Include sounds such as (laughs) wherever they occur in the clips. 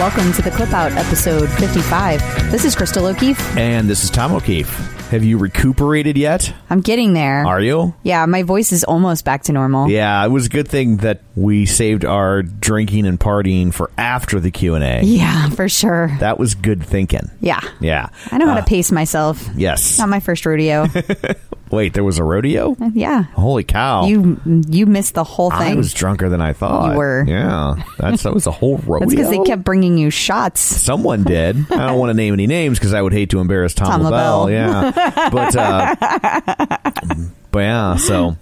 Welcome to the Clip Out episode 55. This is Crystal O'Keefe. And this is Tom O'Keefe. Have you recuperated yet? I'm getting there. Are you? Yeah, my voice is almost back to normal. Yeah, it was a good thing that we saved our drinking and partying for after the Q&A. Yeah, for sure. That was good thinking. Yeah. Yeah. I know how Uh, to pace myself. Yes. Not my first rodeo. (laughs) Wait, there was a rodeo? yeah. Holy cow. You you missed the whole thing. I was drunker than I thought. You were. Yeah. That's, that was a whole (laughs) rodeo. That's because they kept bringing you shots. Someone did. I don't want to name any names because I would hate to embarrass Tom, Tom LaBelle. LaBelle. Yeah, but uh, (laughs) but yeah. So,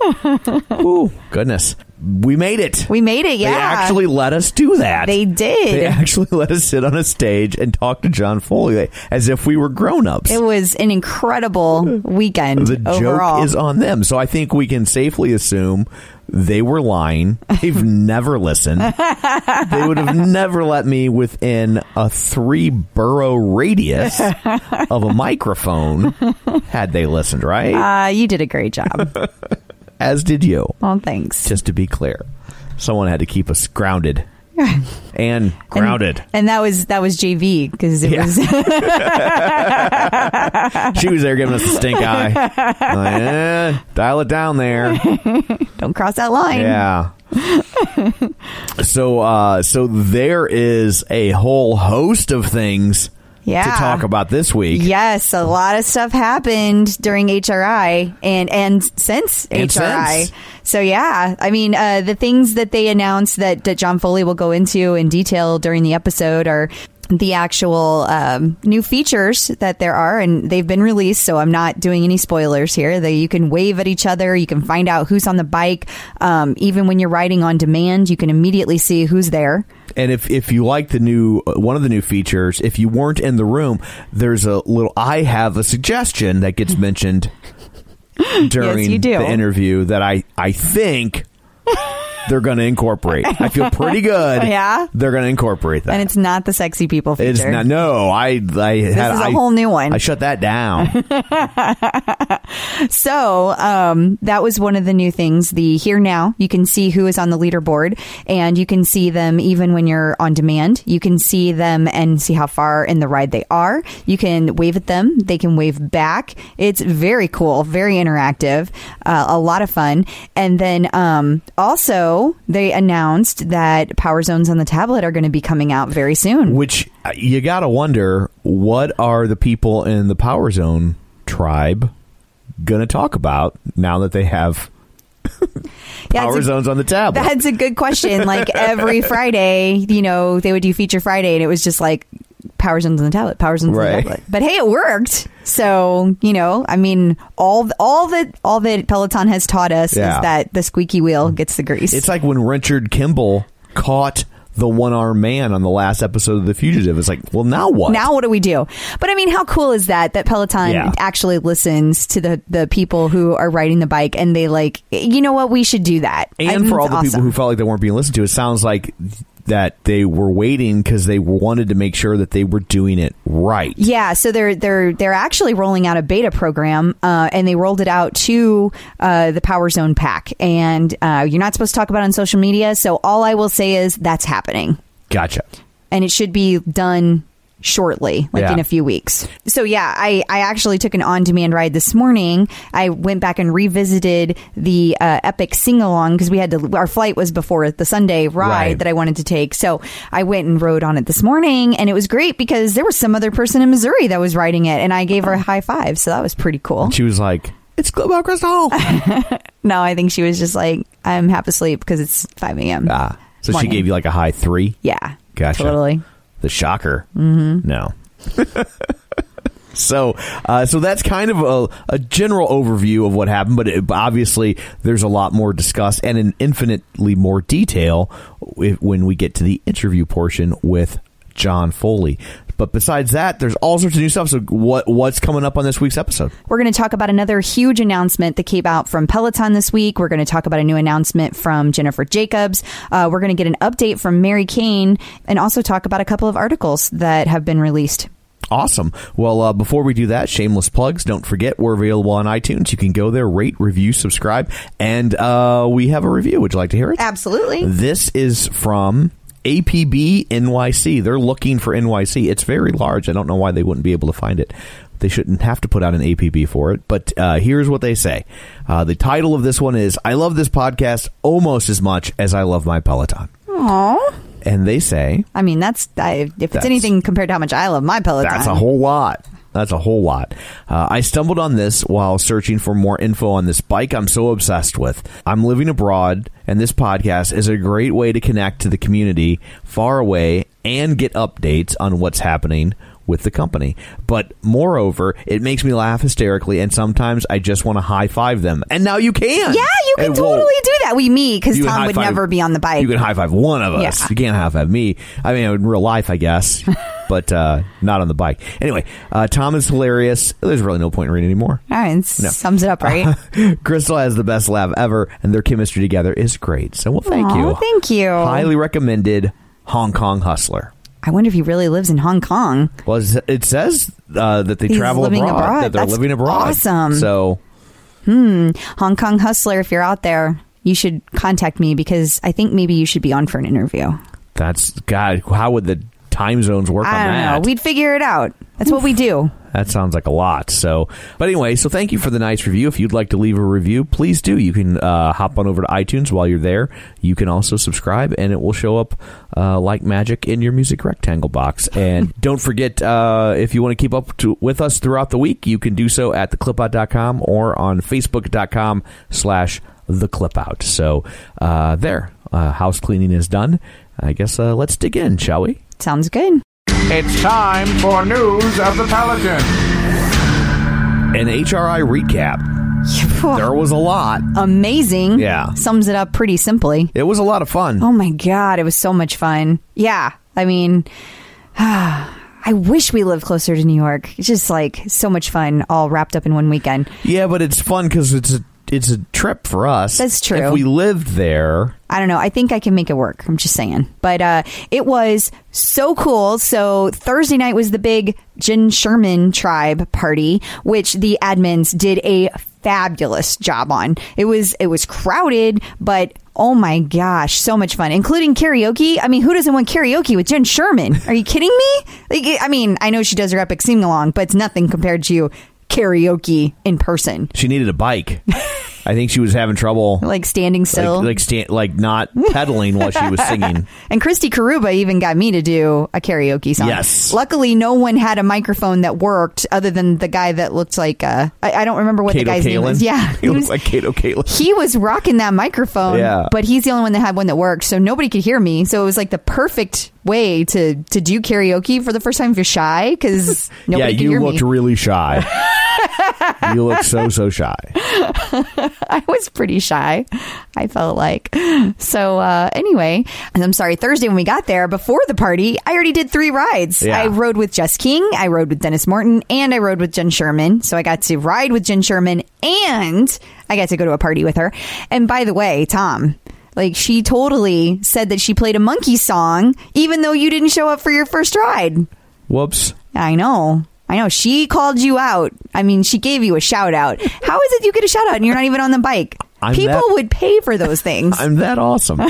(laughs) ooh, goodness, we made it. We made it, yeah. They actually let us do that. They did. They actually let us sit on a stage and talk to John Foley as if we were grown ups. It was an incredible weekend The overall. joke is on them. So I think we can safely assume they were lying. They've (laughs) never listened. They would have never let me within a three borough radius (laughs) of a microphone had they listened, right? uh, you did a great job. (laughs) As did you, oh, thanks. just to be clear. Someone had to keep us grounded (laughs) and grounded. And that was that was JV because it Yeah. was (laughs) she was there giving us a stink eye. Like, eh, dial it down there. (laughs) don't cross that line. Yeah. so uh so there is a whole host of things Yeah. to talk about this week. Yes, a lot of stuff happened during HRI and and since And HRI. since. So yeah, I mean uh, the things that they announced that, that John Foley will go into in detail during the episode are the actual um, new features that there are, and they've been released. So I'm not doing any spoilers here. That you can wave at each other, you can find out who's on the bike. Um, even when you're riding on demand, you can immediately see who's there. And if if you like the new uh, one of the new features, if you weren't in the room, there's a little I have a suggestion that gets (laughs) mentioned during do. the interview that I I think (laughs) they're going to incorporate. I feel pretty good. (laughs) Yeah? They're going to incorporate that. And it's not the sexy people feature. It's not. No, I. I had, is a I- whole new one. I shut that down. (laughs) So um, that was one of the new things. The here now, you can see who is on the leaderboard, and you can see them even when you're on demand. You can see them and see how far in the ride they are. You can wave at them; they can wave back. It's very cool, very interactive, uh, a lot of fun. And then um, also they announced that Power Zones on the tablet are going to be coming out very soon. Which uh, you got to wonder what are the people in the Power Zone tribe going to talk about now that they have (laughs) Yeah, Power a- Zones on the tablet. That's a good question. Like every (laughs) Friday, you know, they would do feature Friday, and it was just like power zones on the tablet, power zones on Right. the tablet. But hey, it worked. So you know, I mean, all all that all that Peloton has taught us Yeah. is that the squeaky wheel gets the grease. it's like when Richard Kimball caught the one armed man on the last episode of The Fugitive. It's like, well, now what? now what do we do? But I mean, how cool is that that Peloton Yeah. actually listens to the the people who are riding the bike and they like, you know what, we should do that. I and for all the people who felt like they weren't being listened to, it sounds like that they were waiting because they wanted to make sure that they were doing it right. Yeah, so they're they're they're actually rolling out a beta program, uh, and they rolled it out to uh, the Power Zone pack. And uh, you're not supposed to talk about it on social media. So all I will say is that's happening, Gotcha. and it should be done shortly, like Yeah. in a few weeks. So yeah, I, I actually took an on demand ride this morning. I went back and revisited the uh, Epic sing along because we had to. Our flight was before the Sunday ride Right. that I wanted to take. So I went and rode on it this morning, and it was great because there was some other person in Missouri that was riding it, and I gave her a high five. So that was pretty cool. She was like, "It's Global Crystal." (laughs) No, I think she was just like, I'm half asleep because it's 5 a.m. ah, so she gave you like a high three. Yeah. Gotcha. Totally. The shocker. Mm-hmm. No. (laughs) so, uh, so that's kind of a, a general overview of what happened, but it, obviously there's a lot more discussed and in infinitely more detail if, when we get to the interview portion with John Foley. But besides that, there's all sorts of new stuff. So what what's coming up on this week's episode? We're going to talk about another huge announcement that came out from Peloton this week. We're going to talk about a new announcement from Jennifer Jacobs. Uh, we're going to get an update from Mary Kane and also talk about a couple of articles that have been released. Awesome. Well, uh, before we do that, shameless plugs. Don't forget we're available on iTunes. You can go there, rate, review, subscribe, and uh, we have a review. Would you like to hear it? Absolutely. This is from APB NYC. They're looking for NYC. It's very large. I don't know why they wouldn't be able to find it. They shouldn't have to put out an APB for it. But uh, here's what they say. Uh, the title of this one is I love this podcast almost as much as I love my Peloton. Aww. And they say I mean, that's I, if it's That's- anything compared to how much I love my Peloton. That's a whole lot. That's a whole lot. Uh, I stumbled on this while searching for more info on this bike I'm so obsessed with. I'm living abroad, and this podcast is a great way to connect to the community far away and get updates on what's happening with the company. But moreover, it makes me laugh hysterically, and sometimes I just want to high five them. And now you can. Yeah, you can And, totally well, do that. We me because Tom would never be on the bike. You can high five one of us. Yeah. You can't high five me. I mean, in real life, I guess, (laughs) but uh, not on the bike. Anyway, uh, Tom is hilarious. There's really no point in reading anymore. All right, sums it up, right? (laughs) Crystal has the best laugh ever, and their chemistry together is great. So, well, thank Aw, you. thank you. Highly recommended. Hong Kong hustler. I wonder if he really lives in Hong Kong. Well, it says uh, that they He's travel abroad, abroad. That they're That's living abroad. awesome. So, hmm, Hong Kong hustler, if you're out there, you should contact me because I think maybe you should be on for an interview. that's God. How would the time zones work I on don't that? know. We'd figure it out. That's what we do. That sounds like a lot. So, but anyway, so thank you for the nice review. If you'd like to leave a review, please do. You can uh, hop on over to iTunes while you're there. You can also subscribe, and it will show up uh, like magic in your music rectangle box. And (laughs) don't forget, uh, if you want to keep up to, with us throughout the week, you can do so at theclipout.com or on facebook.com slash theclipout. So uh, there, uh, house cleaning is done. I guess uh, let's dig in, shall we? Sounds good. It's time for news of the Peloton. An HRI recap. There was a lot. Amazing. Yeah. Sums it up pretty simply. It was a lot of fun. Oh my God, it was so much fun. Yeah. I mean, (sighs) I wish we lived closer to New York. It's just like so much fun all wrapped up in one weekend. Yeah, but it's fun because it's a it's a trip for us. That's true. If we lived there, I don't know. I think I can make it work. I'm just saying. But uh, it was so cool. So Thursday night was the big Jen Sherman tribe party, which the admins did a fabulous job on. It was it was crowded, but oh my gosh, so much fun, including karaoke. I mean, who doesn't want karaoke with Jen Sherman? Are you kidding me? Like, I mean, I know she does her epic sing along, but it's nothing compared to karaoke in person. she needed a bike. (laughs) I think she was having trouble, Like standing still. like like, sta- like not (laughs) pedaling while she was singing. (laughs) And Christy Karuba even got me to do a karaoke song. Yes. Luckily, no one had a microphone that worked other than the guy that looked like, uh, I, I don't remember what Kato the guy's name was. Yeah. (laughs) he looks like Kato Kaelin. he was rocking that microphone, Yeah. but he's the only one that had one that worked, so nobody could hear me. So it was like the perfect way to to do karaoke for the first time if you're shy because Yeah, nobody could you hear looked me. really shy. (laughs) you look so so shy. (laughs) I was pretty shy. I felt like so. Uh, anyway, and I'm sorry. Thursday when we got there before the party, I already did three rides. Yeah. I rode with Jess King, I rode with Denis Morton, and I rode with Jen Sherman. So I got to ride with Jen Sherman, and I got to go to a party with her. And by the way, Tom. Like she totally said that she played a monkey song, even though you didn't show up for your first ride. Whoops. I know. I know. She called you out. I mean, she gave you a shout out. How is it you get a shout out and you're not even on the bike? I'm People that- would pay for those things. (laughs) I'm that awesome. (laughs)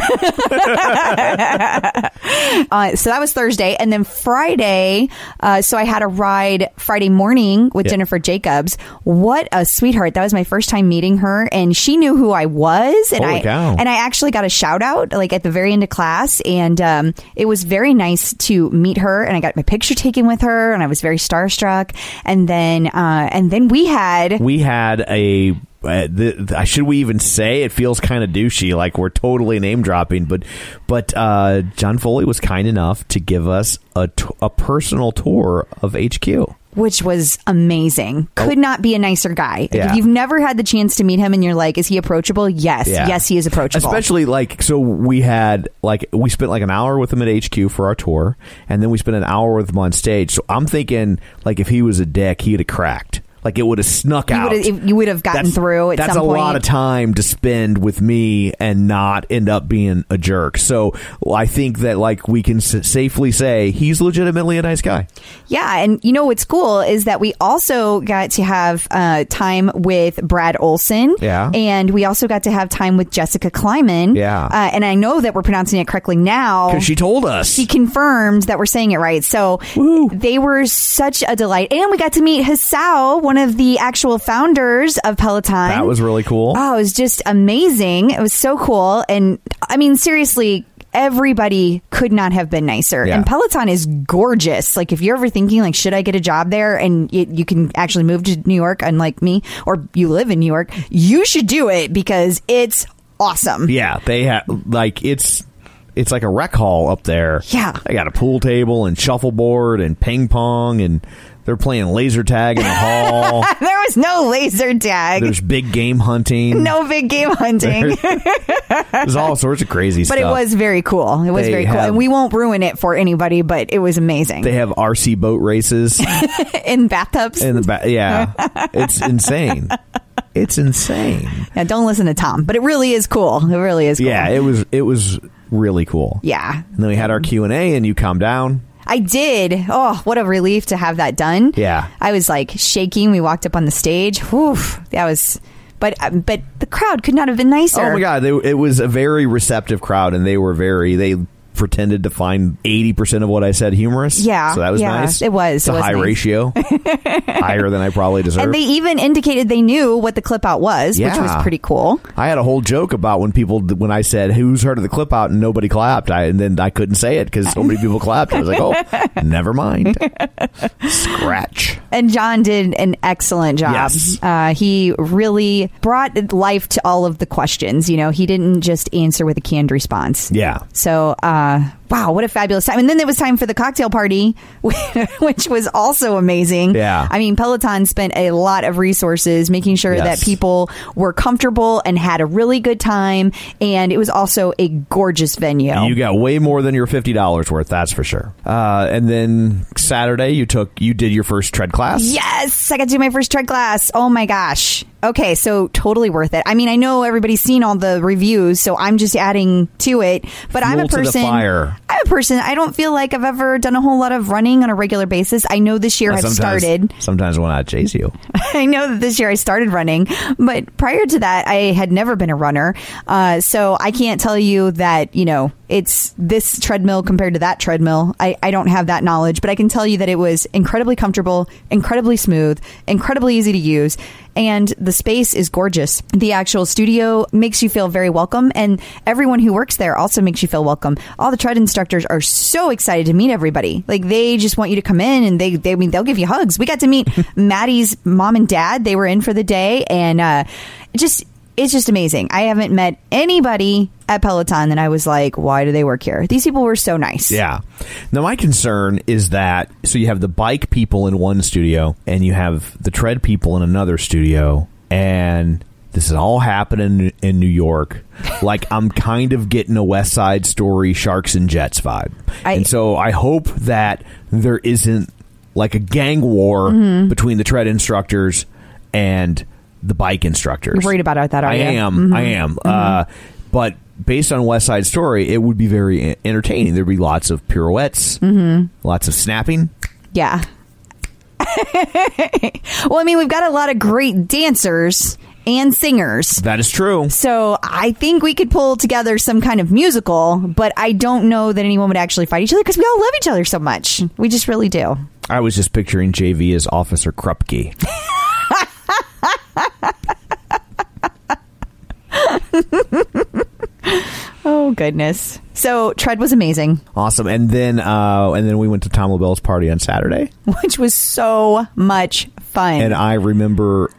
Uh, so that was Thursday. And then Friday, uh, so I had a ride Friday morning with Yeah. Jennifer Jacobs. What a sweetheart. That was my first time meeting her. And she knew who I was. And Holy I, cow. and I actually got a shout out like at the very end of class. And um, it was very nice to meet her. And I got my picture taken with her. And I was very starstruck. And then, uh, and then we had. we had a uh, should we even say it feels kind of douchey like we're totally name dropping but but uh, John Foley was kind enough to give us a, t- a personal tour of HQ which was amazing. Could not be a nicer guy. Oh. Yeah. If you've never had the chance to meet him and you're like, is he approachable? Yes. Yeah. Yes, he is approachable. Especially like so we had like we spent like an hour with him at HQ for our tour, and then we spent an hour with him on stage. So I'm thinking like if he was a dick, he'd have cracked. Like it would have snuck You out. you would have gotten That's- through at that's a point. lot of time to spend with me and not end up being a jerk. So I think that like we can s- safely say he's legitimately a nice guy. Yeah, and you know what's cool is that we also got to have uh, time with Brad Olson. Yeah. and we also got to have time with Jessica Kleiman. Yeah. uh, and I know that we're pronouncing it correctly now. Because she told us. She confirmed that we're saying it right. So they were such a delight. And we got to meet Hisao, one of the actual founders of Peloton. that was really cool. Oh, it was just amazing. It was so cool. And I mean, seriously, everybody could not have been nicer. Yeah. And Peloton is gorgeous. Like, if you're ever thinking, like, should I get a job there? And it, you can actually move to New York, unlike me, or you live in New York, you should do it because it's awesome. Yeah, they have like it's it's like a rec hall up there. Yeah. they got a pool table and shuffleboard and ping pong and they're playing laser tag in the hall. (laughs) There was no laser tag. There's big game hunting. no big game hunting, there's all sorts of crazy but stuff. But it was very cool. It was They very cool, have- and we won't ruin it for anybody. But it was amazing They have RC boat races (laughs) in bathtubs. in the back. Yeah, (laughs) it's insane. It's insane. yeah, don't listen to Tom, but it really is cool. It really is. Cool. Yeah, it was it was really cool. yeah. And then we had our Q and A, and you calmed down. I did. Oh, what a relief to have that done. Yeah. I was like shaking. We walked up on the stage. Whew, that was. But uh, but the crowd could not have been nicer. Oh my god, they, it was a very receptive crowd, and they were very they pretended to find eighty percent of what I said humorous. Yeah, so that was yeah, nice. it was, It's it a was high nice. ratio, (laughs) higher than I probably deserve. And they even indicated they knew what the clip out was, which was pretty cool. I had a whole joke about when people when I said who's heard of the clip out and nobody clapped. I and then I couldn't say it because so many people clapped. I was like, oh, (laughs) never mind. (laughs) Scratch. And John did an excellent job. Yes. Uh, he really brought life to all of the questions. You know, he didn't just answer with a canned response. Yeah. So, uh, wow, what a fabulous time. And then there was time for the cocktail party, (laughs) which was also amazing. Yeah. I mean, Peloton spent a lot of resources making sure Yes. that people were comfortable and had a really good time. And it was also a gorgeous venue. You got way more than your fifty dollars worth, that's for sure. Uh, and then Saturday, you took you did your first tread class. Yes, I got to do my first tread class. Oh my gosh. Okay, so totally worth it. I mean, I know everybody's seen all the reviews, so I'm just adding to it. But I'm a Fuel to the person. fire. I'm a person. I don't feel like I've ever done a whole lot of running on a regular basis. I know this year I've Sometimes- started. Sometimes when I chase you. (laughs) I know that this year I started running, but prior to that, I had never been a runner. Uh, so I can't tell you that, you know, it's this treadmill compared to that treadmill. I, I don't have that knowledge, but I can tell you that it was incredibly comfortable, incredibly smooth, incredibly easy to use. And the space is gorgeous. The actual studio makes you feel very welcome, and everyone who works there also makes you feel welcome. All the tread instructors are so excited to meet everybody. Like they just want you to come in, and they they I mean they'll give you hugs. We got to meet (laughs) Maddie's mom and dad. They were in for the day, and uh, just it's just amazing. I haven't met anybody at Peloton that I was like, why do they work here? These people were so nice. Yeah. Now my concern is that so you have the bike people in one studio and you have the tread people in another studio and this is all happening in New York. (laughs) Like I'm kind of getting a West Side Story Sharks and Jets vibe. I- and so I hope that there isn't like a gang war Mm-hmm. between the tread instructors and the bike instructors. You're worried about that, are I you? am. Mm-hmm. I am. Mm-hmm. Uh, but based on West Side Story, it would be very entertaining. There'd be lots of pirouettes, mm-hmm. lots of snapping. Yeah. (laughs) well, I mean, we've got a lot of great dancers and singers. That is true. So I think we could pull together some kind of musical, but I don't know that anyone would actually fight each other because we all love each other so much. We just really do. I was just picturing JV as Officer Krupke. (laughs) Oh goodness. So Tread was amazing, Awesome. And then uh, and then we went to Tom LaBelle's party on Saturday, which was so much fun. and I remember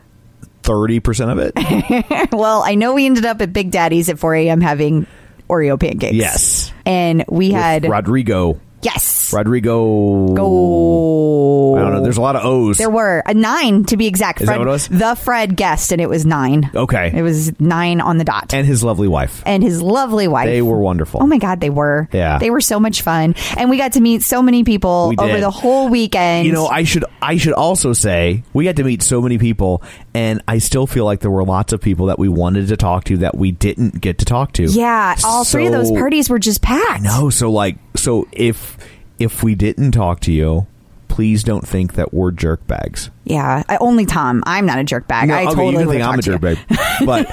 thirty percent of it. (laughs) well, I know we ended up at Big Daddy's at 4 a.m. having Oreo pancakes. Yes. And we With had Rodrigo Yes. Rodrigo. Go. I don't know. There's a lot of O's. There were a nine to be exact. Is that what it was? The Fred guest, and it was nine. Okay. It was nine on the dot. and his lovely wife. and his lovely wife. They were wonderful. Oh my God, they were. Yeah. They were so much fun. And we got to meet so many people We over the whole weekend. You know, I should I should also say we got to meet so many people, and I still feel like there were lots of people that we wanted to talk to that we didn't get to talk to. yeah, all three of those So- parties were just packed. No, so like, so if if we didn't talk to you, please don't think that we're jerk bags. Yeah, I, only Tom. I'm not a jerk bag. No, I okay, totally you think I'm a jerk bag, (laughs) but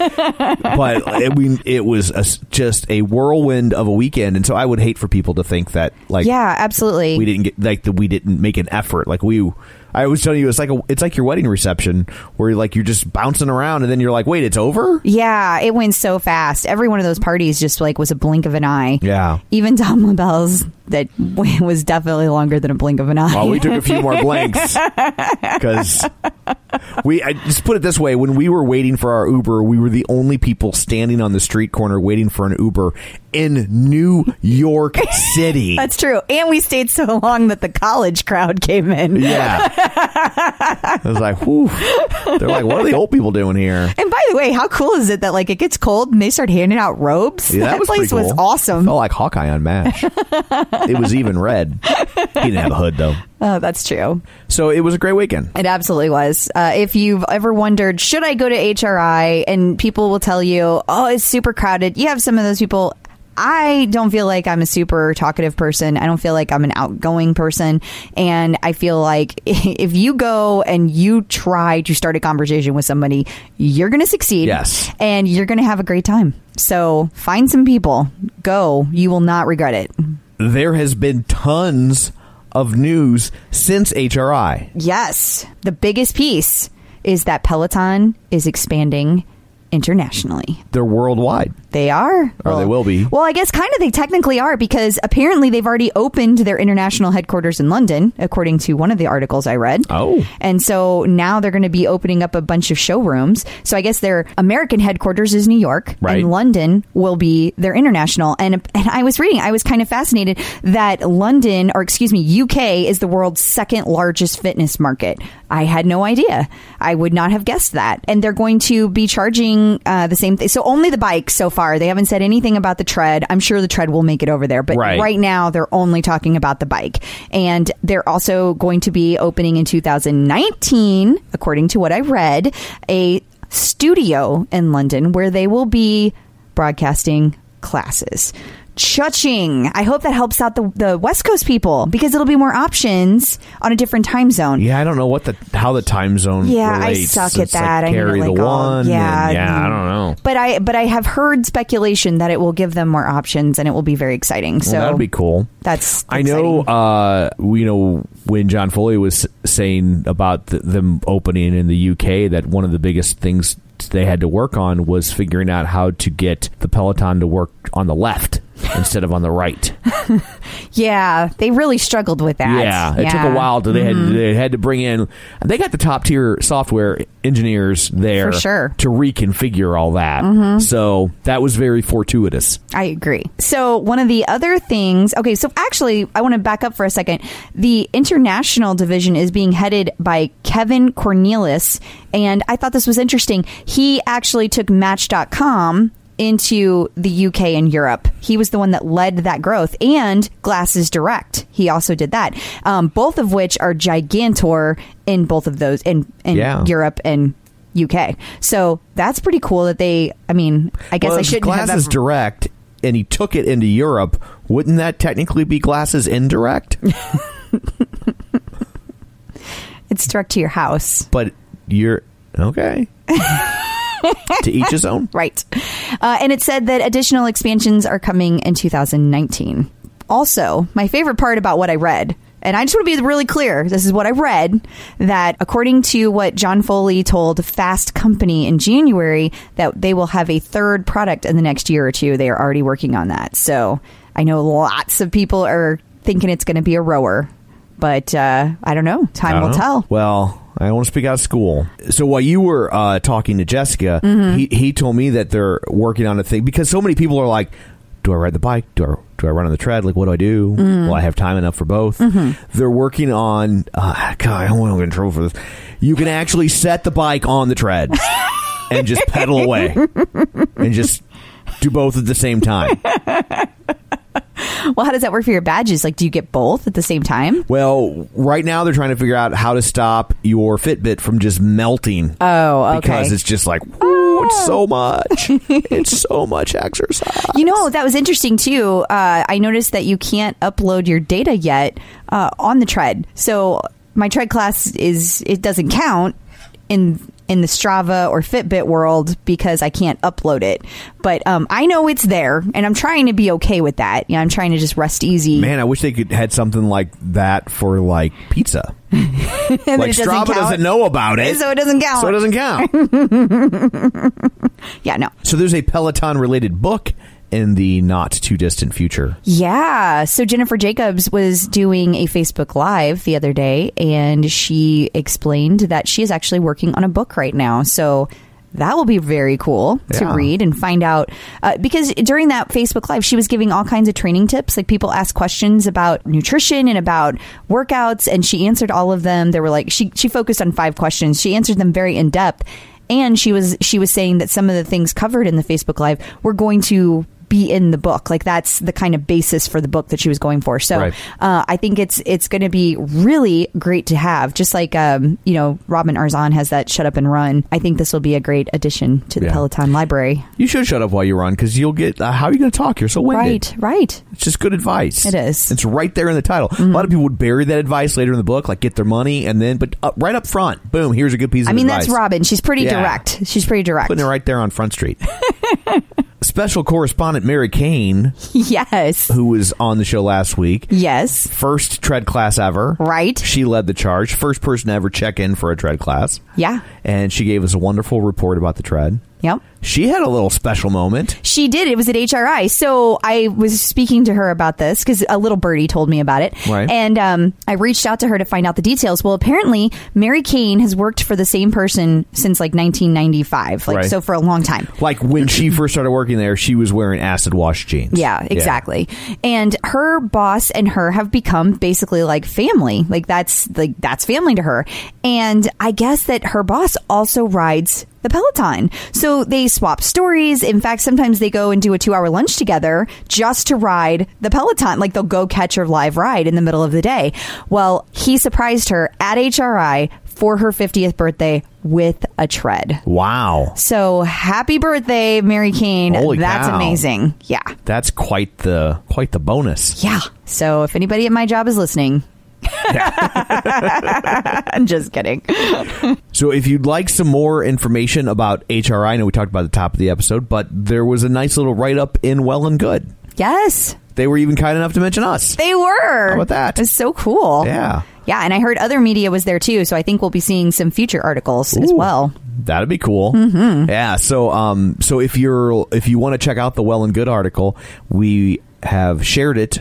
but it, we, it was a just a whirlwind of a weekend, and so I would hate for people to think that like Yeah, absolutely. we didn't get like that we didn't make an effort like we I was telling you it's like a it's like your wedding reception where like you're just bouncing around and then you're like wait it's over Yeah, it went so fast. Every one of those parties just like was a blink of an eye. yeah Even Tom LaBelle's that (laughs) was definitely longer than a blink of an eye. well we took a few more blinks (laughs) because we I just put it this way when we were waiting for our Uber we were the only people standing on the street corner waiting for an Uber in New York (laughs) City That's true. And we stayed so long that the college crowd came in. yeah (laughs) I was like whew they're like what are the old people doing here And by the way, how cool is it that like it gets cold and they start handing out robes? Yeah, that, was place pretty was cool. awesome. Felt like Hawkeye on MASH. (laughs) it was even red. He didn't have a hood though. Oh, that's true. So it was a great weekend. It absolutely was. Uh, if you've ever wondered, should I go to HRI? And people will tell you, oh, it's super crowded. You have some of those people. I don't feel like I'm a super talkative person. I don't feel like I'm an outgoing person. And I feel like (laughs) if you go and you try to start a conversation with somebody, you're going to succeed. Yes. And you're going to have a great time. So find some people, go. You will not regret it. There has been tons of news since HRI. Yes. The biggest piece is that Peloton is expanding internationally. They're worldwide. They are. Or they will be. Well, I guess kind of they technically are because apparently they've already opened their international headquarters in London, according to one of the articles I read. Oh. And so now they're going to be opening up a bunch of showrooms. So I guess their American headquarters is New York, Right. and London will be their international. And and I was reading, I was kind of fascinated that London, or excuse me, UK is the world's second largest fitness market. I had no idea. I would not have guessed that. And they're going to be charging uh, the same thing. So only the bike so far. They haven't said anything about the tread. I'm sure the tread will make it over there, but Right. right now they're only talking about the bike. And they're also going to be opening in 2019, according to what I read, a studio in London where they will be broadcasting classes. Chuching. I hope that helps out the, the West Coast people because it'll be more options on a different time zone. Yeah, I don't know what the how the time zone. Yeah, I relates. suck at It's like that. I need to, carry the like, all- one. yeah, and- yeah. I don't know. But I but I have heard speculation that it will give them more options and it will be very exciting. So well, that'd be cool. that's I know, uh, you know, when John Foley was saying about th them opening in the UK, that one of the biggest things they had to work on was figuring out how to get the Peloton to work on the left instead of on the right. (laughs) Yeah, they really struggled with that. Yeah, it took Yeah. Mm-hmm. a while. To, they had they had to bring in. They got the top tier software engineers there For sure. Mm-hmm. to reconfigure all that. So that was very fortuitous. I agree. So one of the other things, okay, so actually, I want to back up for a second. The international division is being headed by Kevin Cornils, and I thought this was interesting. He actually took Match.com into the UK and Europe. He was the one that led that growth, and Glasses Direct. He also did that. Um, both of which are gigantor in both of those in in Yeah. Europe and. UK. So that's pretty cool that they, I mean, I guess Well, I shouldn't have glasses direct, and he took it into Europe. Wouldn't that technically be glasses indirect? (laughs) It's direct to your house. but you're okay. (laughs) (laughs) to each his own. Right. Uh, and it said that additional expansions are coming in 2019. Also, my favorite part about what I read, and I just want to be really clear this is what I read that according to what John Foley told Fast Company in January, that they will have a third product in the next year or two. They are already working on that. So I know lots of people are thinking it's going to be a rower, but uh, I don't know. Time don't will know. tell. Well, I don't want to speak out of school. So while you were uh, talking to Jessica, Mm-hmm. he he told me that they're working on a thing because so many people are like, do I ride the bike? Do I do I run on the tread? Like, what do I do? Mm. Will I have time enough for both? Mm-hmm. They're working on. Uh, God, I don't want to get in trouble for this. You can actually set the bike on the tread (laughs) and just pedal away, and just do both at the same time. (laughs) Well, how does that work for your badges? Like, do you get both at the same time? Well, right now they're trying to figure out how to stop your Fitbit from just melting. Oh, okay. Because it's just like, ooh, it's so much. (laughs) it's so much exercise. You know, that was interesting too. Uh, I noticed that you can't upload your data yet uh, on the tread. So my tread class is it doesn't count in in the Strava or Fitbit world because I can't upload it. But um, I know it's there, and I'm trying to be okay with that. You know, I'm trying to just rest easy. Man, I wish they could had something like that for like pizza. (laughs) like doesn't Strava count. doesn't know about it, So it doesn't count. So it doesn't count. (laughs) Yeah, no. so there's a Peloton related book in the not too distant future. Yeah. So Jennifer Jacobs was doing a Facebook Live the other day, and she explained that she is actually working on a book right now. So that will be very cool to Yeah. read and find out. Uh, because during that Facebook Live, she was giving all kinds of training tips. Like people asked questions about nutrition and about workouts, and she answered all of them. There were like she she focused on five questions. She answered them very in depth. And she was she was saying that some of the things covered in the Facebook Live were going to be in the book. Like that's the kind of basis for the book that she was going for. So Right. uh, I think it's it's going to be really great to have. Just like um, you know, Robin Arzon has that "Shut Up and Run." I think this will be a great addition to the Yeah. Peloton library. You should shut up while you run because you'll get. Uh, how are you going to talk? You're so winded. Right, right. It's just good advice. It is. Mm-hmm. It's right there in the title. A lot of people would bury that advice later in the book, like get their money and then, but uh, right up front, boom, here's a good piece of I mean, advice. that's Robin. She's pretty Yeah. direct. She's pretty direct. Putting it right there on Front Street. (laughs) Special correspondent Mary Kane, (laughs) yes, who was on the show last week, yes, first tread class ever. right. She led the charge. First person to ever check in for a tread class. Yeah. And she gave us a wonderful report about the tread. Yep. She had a little special moment. She did. It was at HRI. So I was speaking to her about this because a little birdie told me about it. Right. And um, I reached out to her to find out the details. Well, apparently, Mary Kane has worked for the same person since like 1995. Like, Right. so for a long time. Like when she first started working there, she was wearing acid wash jeans. Yeah, exactly. And her boss and her have become basically like family. Like that's like that's family to her. And I guess that her boss also rides the Peloton. So they swap stories. In fact, sometimes they go and do a 2-hour lunch together just to ride the Peloton. Like they'll go catch her live ride in the middle of the day. Well, he surprised her at HRI for her 50th birthday with a tread. Wow. So happy birthday, Mary Kane. Holy That's cow. amazing. Yeah. That's quite the quite the bonus. Yeah. So if anybody at my job is listening, (laughs) I'm just kidding. So if you'd like some more information about HRI, I know we talked about the top of the episode, but there was a nice little write up in Well and Good. Yes, They were even kind enough to mention us. they were. How about that? It's so cool. Yeah. Yeah, and I heard other media was there too, so I think we'll be seeing some future articles as well. That'd be cool. Mm-hmm. Yeah. So, um, so if you're if you want to check out the Well and Good article, we have shared it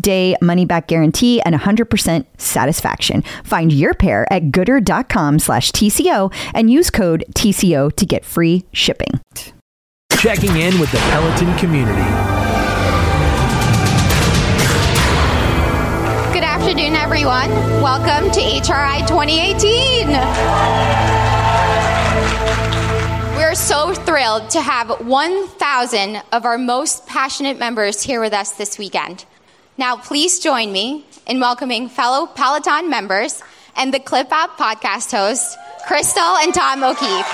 day money back guarantee and 100% satisfaction. Find your pair at goodr.com slash TCO and use code TCO to get free shipping. Checking in with the Peloton community. Good afternoon, everyone. Welcome to HRI 2018. We're so thrilled to have 1,000 of our most passionate members here with us this weekend. Now, please join me in welcoming fellow Peloton members and the Clip Out podcast hosts, Crystal and Tom O'Keefe.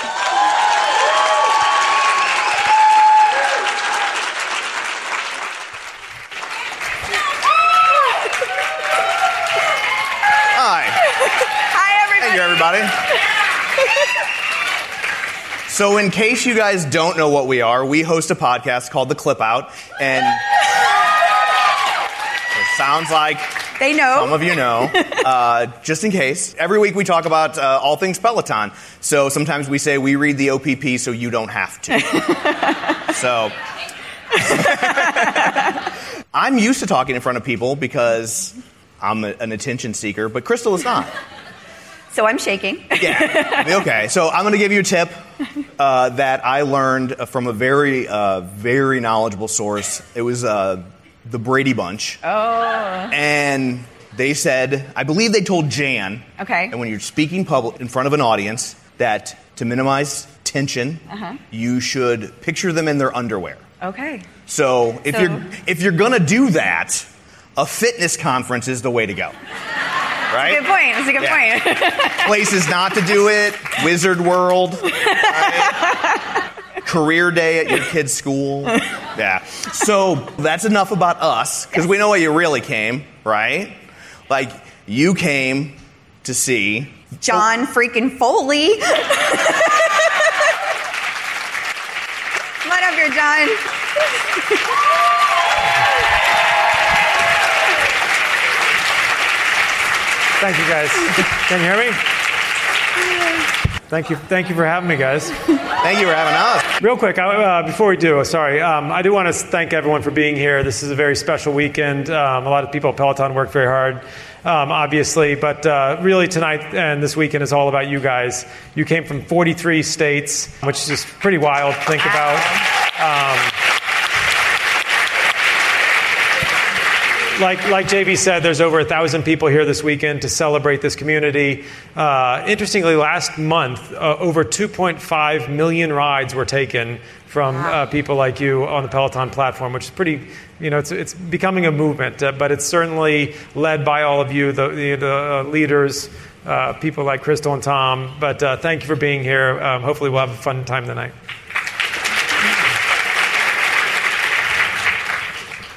Hi. Hi, everybody. Thank you, everybody. So, in case you guys don't know what we are, we host a podcast called The Clip Out, and it sounds like They know. some of you know. (laughs) Uh, just in case, every week we talk about uh, all things Peloton. So sometimes we say we read the OPP so you don't have to. (laughs) so. (laughs) I'm used to talking in front of people because I'm a, an attention seeker, but Crystal is not. So I'm shaking. Yeah. okay. So I'm going to give you a tip uh, that I learned from a very, uh, very knowledgeable source. It was uh, the Brady Bunch. Oh. And they said, I believe they told Jan. Okay. And when you're speaking public in front of an audience, that to minimize tension, Uh-huh. you should picture them in their underwear. Okay. So if So- you're if you're gonna do that, a fitness conference is the way to go. Right? Good point. That's a good Yeah. point. places not to do it wizard world (laughs) right? Career day at your kid's school (laughs) yeah so that's enough about us because we know why you really came right like you came to see John freaking Foley. (laughs) Come on up here, John. Thank you, guys. Can you hear me? Thank you. Thank you for having me, guys. Thank you for having us Real quick, uh, before we do, sorry, um, I do want to thank everyone for being here. This is a very special weekend. Um, a lot of people at Peloton work very hard, um, obviously, but uh, really tonight and this weekend is all about you guys. You came from 43 states, which is pretty wild to think about. Like like JB said, there's over a thousand people here this weekend to celebrate this community. Uh, interestingly, last month, uh, over 2.5 million rides were taken from uh, people like you on the Peloton platform, which is pretty. You know, it's it's becoming a movement, uh, but it's certainly led by all of you, the the, the uh, leaders. Uh, people like Crystal and Tom, but uh, thank you for being here. Um, hopefully, we'll have a fun time tonight.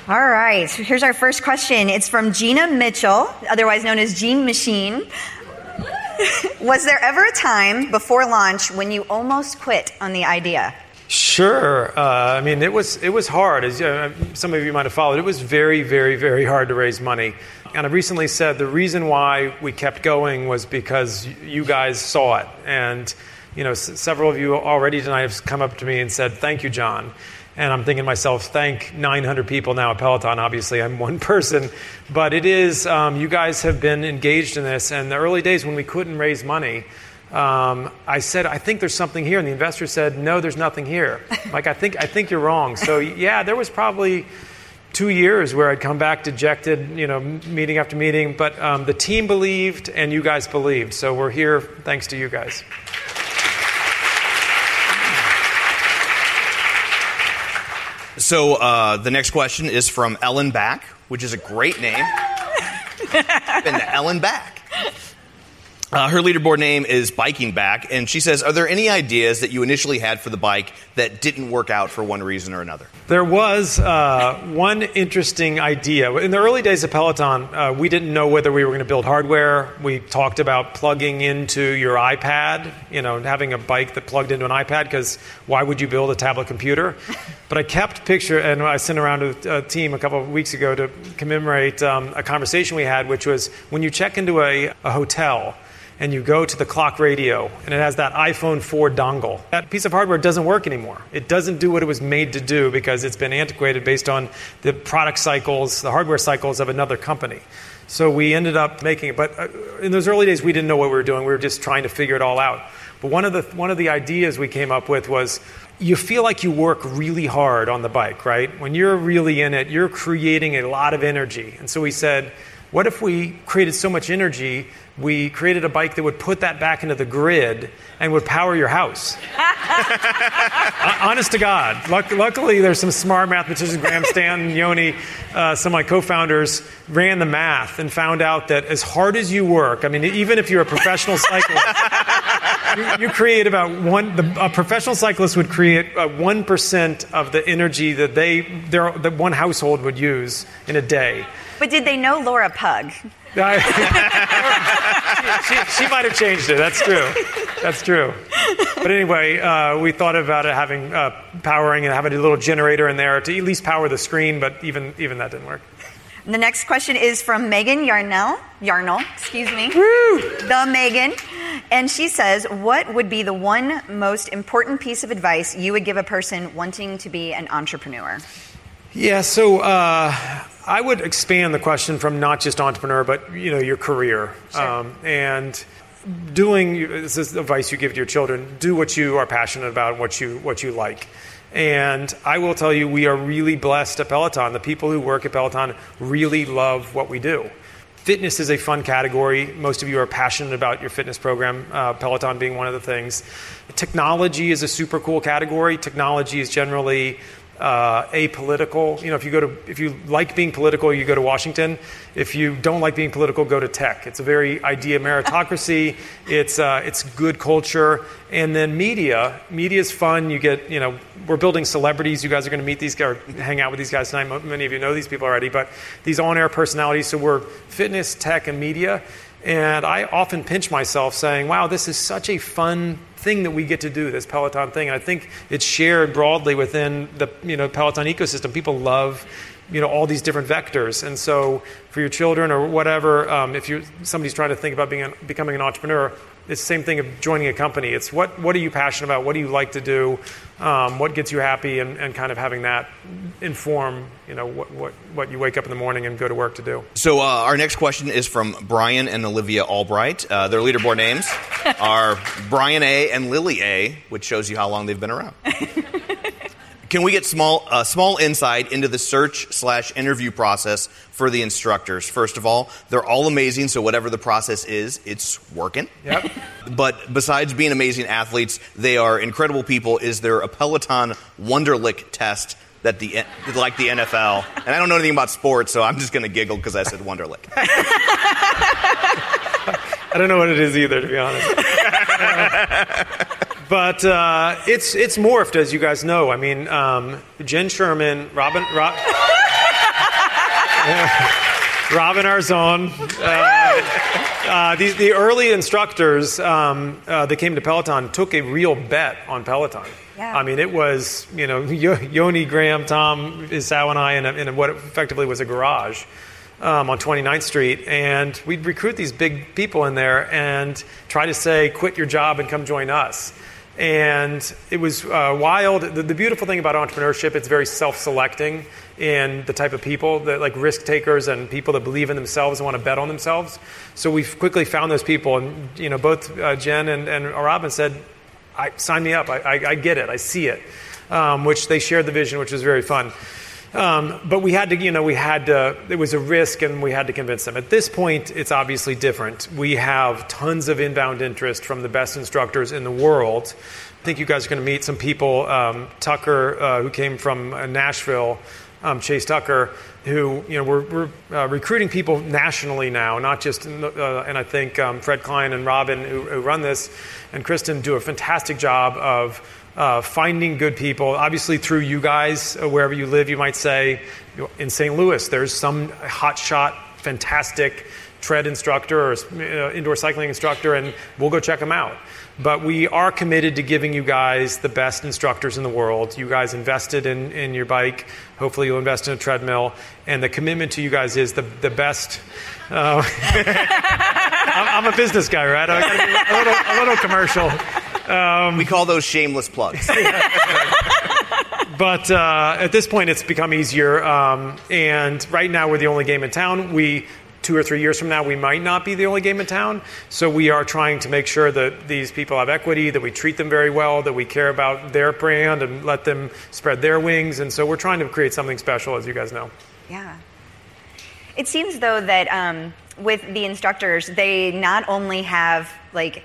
All right. So here's our first question. It's from Gina Mitchell, otherwise known as Gene Machine. (laughs) Was there ever a time before launch when you almost quit on the idea? Sure. Uh, I mean, it was it was hard, as uh, some of you might have followed. It was very, very, very hard to raise money. And I recently said the reason why we kept going was because you guys saw it. And you know, s- several of you already tonight have come up to me and said, "Thank you, John." And I'm thinking to myself, thank 900 people now at Peloton. Obviously, I'm one (laughs) person, but it is. Um, you guys have been engaged in this, and the early days when we couldn't raise money. Um, I said, I think there's something here, and the investor said, No, there's nothing here. (laughs) like, I think, I think you're wrong. So, yeah, there was probably two years where I'd come back dejected, you know, meeting after meeting. But um, the team believed, and you guys believed. So we're here thanks to you guys. So uh, the next question is from Ellen Back, which is a great name. Been to Ellen Back. Uh, her leaderboard name is Biking Back, and she says, "Are there any ideas that you initially had for the bike that didn't work out for one reason or another?" There was uh, one interesting idea. In the early days of Peloton, uh, we didn't know whether we were going to build hardware. We talked about plugging into your iPad, you know, having a bike that plugged into an iPad, because why would you build a tablet computer? (laughs) But I kept picture, and I sent around to a team a couple of weeks ago to commemorate um, a conversation we had, which was when you check into a, a hotel and you go to the clock radio and it has that iPhone 4 dongle. That piece of hardware doesn't work anymore. It doesn't do what it was made to do because it's been antiquated based on the product cycles, the hardware cycles of another company. So we ended up making it. But uh, in those early days, we didn't know what we were doing. We were just trying to figure it all out. But one of the, one of the ideas we came up with was you feel like you work really hard on the bike, right? When you're really in it, you're creating a lot of energy. And so we said, what if we created so much energy we created a bike that would put that back into the grid and would power your house. (laughs) Honest to God. Luck- luckily, there's some smart mathematicians, Graham Stanton, (laughs) Yony, uh, some of my co founders ran the math and found out that as hard as you work, I mean, even if you're a professional (laughs) cyclist, you, you, create about one, the, a professional cyclist would create uh, 1% of the energy that they, their, that one household would use in a day. But did they know Laura Pug? (laughs) she, she, she, might have changed it. That's true. That's true. But anyway, uh, we thought about it having uh, powering and having a little generator in there to at least power the screen, but even even that didn't work. The next question is from Megan Yarnell. Yarnell, excuse me. Woo! The Megan. And she says, What would be the one most important piece of advice you would give a person wanting to be an entrepreneur? Yeah, so uh, I would expand the question from not just entrepreneur, but you know your career sure. um, and doing. This is advice you give to your children: do what you are passionate about, what you what you like. And I will tell you, we are really blessed at Peloton. The people who work at Peloton really love what we do. Fitness is a fun category. Most of you are passionate about your fitness program, uh, Peloton being one of the things. Technology is a super cool category. Technology is generally uh, apolitical. You know, if you go to if you like being political, you go to Washington. If you don't like being political, go to tech. It's a very idea (laughs) meritocracy. it's uh, it's good culture, and then media. Media is fun. You get you know we're building celebrities. You guys are going to meet these guys, or hang out with these guys tonight. Many of you know these people already, but these on-air personalities. So we're fitness, tech, and media. And I often pinch myself saying, wow, this is such a fun thing that we get to do, this Peloton thing. And I think it's shared broadly within the you know, Peloton ecosystem. People love you know all these different vectors and so for your children or whatever um, if you somebody's trying to think about being becoming an entrepreneur it's the same thing of joining a company. It's what, what are you passionate about? What do you like to do? Um, what gets you happy? And, and kind of having that inform, you know, what, what, what you wake up in the morning and go to work to do. So uh, our next question is from Brian and Olivia Albright. Uh, their leaderboard names (laughs) are Brian A. and Lily A., which shows you how long they've been around. (laughs) Can we get small uh, small insight into the search slash interview process for the instructors? First of all, they're all amazing, so whatever the process is, it's working. Yep. (laughs) but besides being amazing athletes, they are incredible people. Is there a Peloton Wonderlic test that the like the NFL? And I don't know anything about sports, so I'm just going to giggle because I said Wonderlic. (laughs) I don't know what it is either, to be honest. (laughs) but uh, it's it's morphed, as you guys know. I mean, um, Jen Sherman, Robin, Rob, (laughs) Robin Arzon, uh, uh, these, the early instructors um, uh, that came to Peloton took a real bet on Peloton. Yeah. I mean, it was you know (laughs) Yony Graham, Tom Hisao, and I in, a, in a, what effectively was a garage um, on 29th Street, and we'd recruit these big people in there and try to say, quit your job and come join us. And it was uh, wild. The, the, beautiful thing about entrepreneurship, it's very self-selecting in the type of people that like risk takers and people that believe in themselves and want to bet on themselves. So we quickly found those people, and you know, both uh, Jen and, and Robin said, I, "Sign me up. I, I, I get it. I see it." Um, which they shared the vision, which was very fun. Um, but we had to, you know, we had to, it was a risk and we had to convince them. At this point, it's obviously different. We have tons of inbound interest from the best instructors in the world. I think you guys are going to meet some people. Um, Tucker, uh, who came from uh, Nashville, um, Chase Tucker, who you know we're, we're uh, recruiting people nationally now, not just. The, uh, and I think um, Fred Klein and Robin, who, who, run this, and Kristen do a fantastic job of uh, finding good people. Obviously, through you guys, uh, wherever you live, you might say in St. Louis, there's some hotshot, fantastic tread instructor or uh, indoor cycling instructor, and we'll go check them out. But we are committed to giving you guys the best instructors in the world. You guys invested in, in your bike. Hopefully, you'll invest in a treadmill. And the commitment to you guys is the, the best. Uh, (laughs) I'm, I'm, a business guy, right? I got a little, a little commercial. Um, we call those shameless plugs. (laughs) but uh, at this point, it's become easier. Um, and right now, we're the only game in town. We two or three years from now, we might not be the only game in town. So we are trying to make sure that these people have equity, that we treat them very well, that we care about their brand and let them spread their wings. And so we're trying to create something special, as you guys know. Yeah. It seems though that um, with the instructors, they not only have like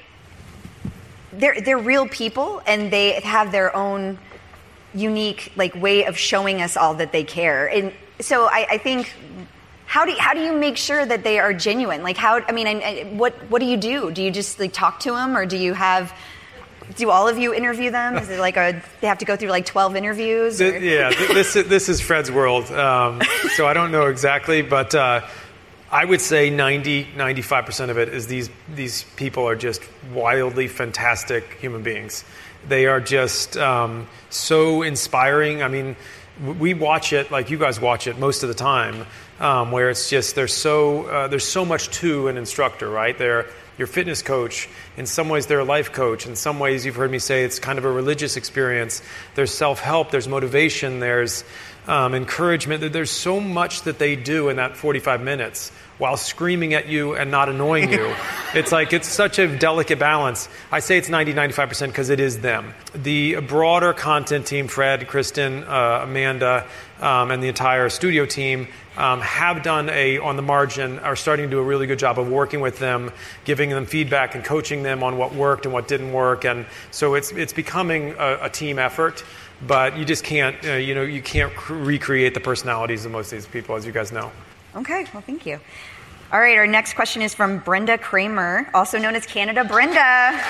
they're they're real people and they have their own unique like way of showing us all that they care. And so I, I think how do you, how do you make sure that they are genuine? Like how I mean, I, I, what what do you do? Do you just like talk to them, or do you have do all of you interview them? Is it like a they have to go through like twelve interviews? The, yeah, this this is Fred's world, um, so I don't know exactly, but. Uh, I would say 90, 95% of it is these, these people are just wildly fantastic human beings. They are just um, so inspiring. I mean, we watch it like you guys watch it most of the time um, where it's just there's so uh, there's so much to an instructor, right? They're your fitness coach. In some ways, they're a life coach. In some ways, you've heard me say it's kind of a religious experience. There's self help. There's motivation. There's um, encouragement. There's so much that they do in that 45 minutes while screaming at you and not annoying you. (laughs) it's like it's such a delicate balance. I say it's 90, 95% because it is them. The broader content team, Fred, Kristen, uh, Amanda, um, and the entire studio team um, have done a on the margin are starting to do a really good job of working with them giving them feedback and coaching them on what worked and what didn't work and so it's it's becoming a, a team effort but you just can't uh, you know you can't recreate the personalities of most of these people as you guys know Okay, well, thank you. All right, our next question is from Brenda Kramer, also known as Canada Brenda.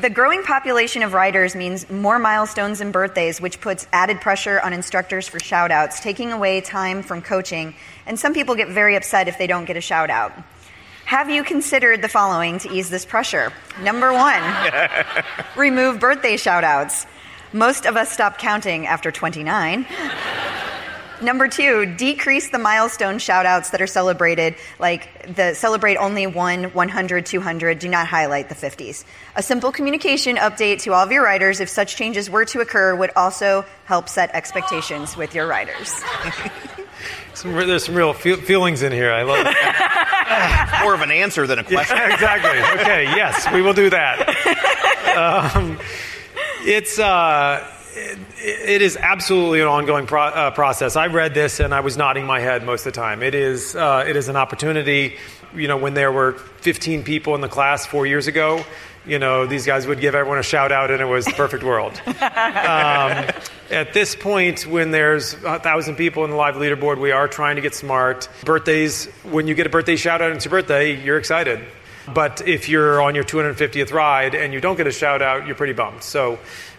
The growing population of riders means more milestones and birthdays, which puts added pressure on instructors for shout outs, taking away time from coaching, and some people get very upset if they don't get a shout out. Have you considered the following to ease this pressure? Number one, (laughs) remove birthday shout outs. Most of us stop counting after 29. Number two, decrease the milestone shout outs that are celebrated, like the celebrate only one, 100, 200, do not highlight the 50s. A simple communication update to all of your riders, if such changes were to occur, would also help set expectations with your riders. (laughs) some, there's some real feelings in here. I love it. More of an answer than a question. Yeah, (laughs) exactly. Okay, yes, we will do that. (laughs) Um, it's. Uh, it is absolutely an ongoing pro- uh, process. I read this and I was nodding my head most of the time. It is, uh, it is an opportunity. You know, when there were 15 people in the class four years ago, you know, these guys would give everyone a shout out and it was the perfect world. (laughs) Um, at this point, when there's a thousand people in the live leaderboard, we are trying to get smart. Birthdays, when you get a birthday shout out and it's your birthday, you're excited. But if you're on your 250th ride and you don't get a shout out, you're pretty bummed. So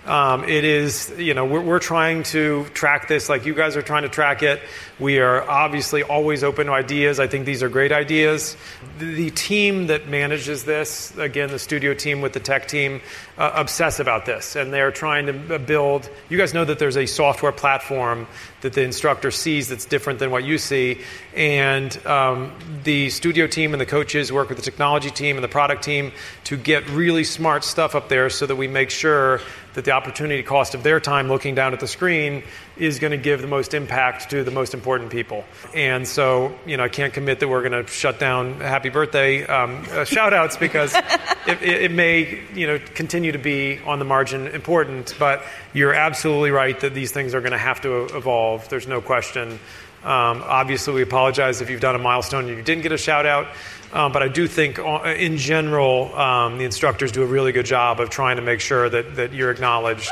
um, it is, you know, we're, trying to track this like you guys are trying to track it. We are obviously always open to ideas. I think these are great ideas. The, team that manages this, again, the studio team with the tech team, uh, obsess about this. And they're trying to build, you guys know that there's a software platform that the instructor sees that's different than what you see. And um, the studio team and the coaches work with the technology team and the product team to get really smart stuff up there so that we make sure that the opportunity cost of their time looking down at the screen is going to give the most impact to the most important people. And so, you know, I can't commit that we're going to shut down happy birthday um, uh, shout outs because (laughs) it, it, it may you know continue to be on the margin important, but you're absolutely right that these things are going to have to evolve. There's no question. Um, obviously, we apologize if you've done a milestone and you didn't get a shout out. Um, but I do think, uh, in general, um, the instructors do a really good job of trying to make sure that, that you're acknowledged.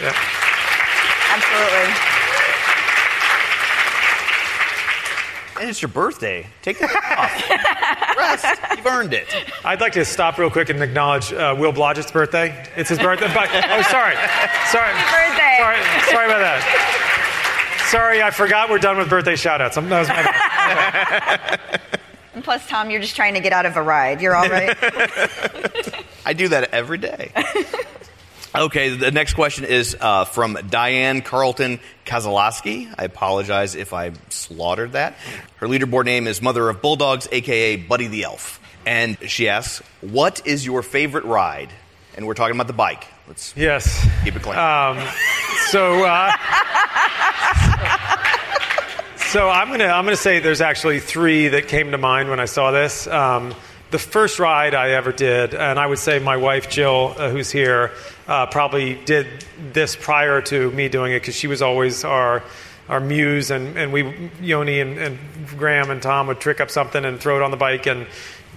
Yeah. Absolutely. And it's your birthday. Take the day (laughs) off. Rest. You've earned it. I'd like to stop real quick and acknowledge uh, Will Blodgett's birthday. It's his birthday. but, oh, sorry. Sorry. birthday. Sorry, sorry about that. Sorry, I forgot we're done with birthday shout outs. That was my bad. (laughs) And plus, Tom, you're just trying to get out of a ride. You're all right. (laughs) I do that every day. (laughs) Okay, the next question is uh, from Diane Carlton Kazalowski. I apologize if I slaughtered that. Her leaderboard name is Mother of Bulldogs, aka Buddy the Elf. And she asks, What is your favorite ride? And we're talking about the bike. Let's yes. keep it clean. Um, so, uh, (laughs) so I'm gonna I'm gonna say there's actually three that came to mind when I saw this. Um, the first ride I ever did, and I would say my wife Jill, uh, who's here, uh, probably did this prior to me doing it because she was always our our muse, and, and we Yony and, and Graham and Tom would trick up something and throw it on the bike, and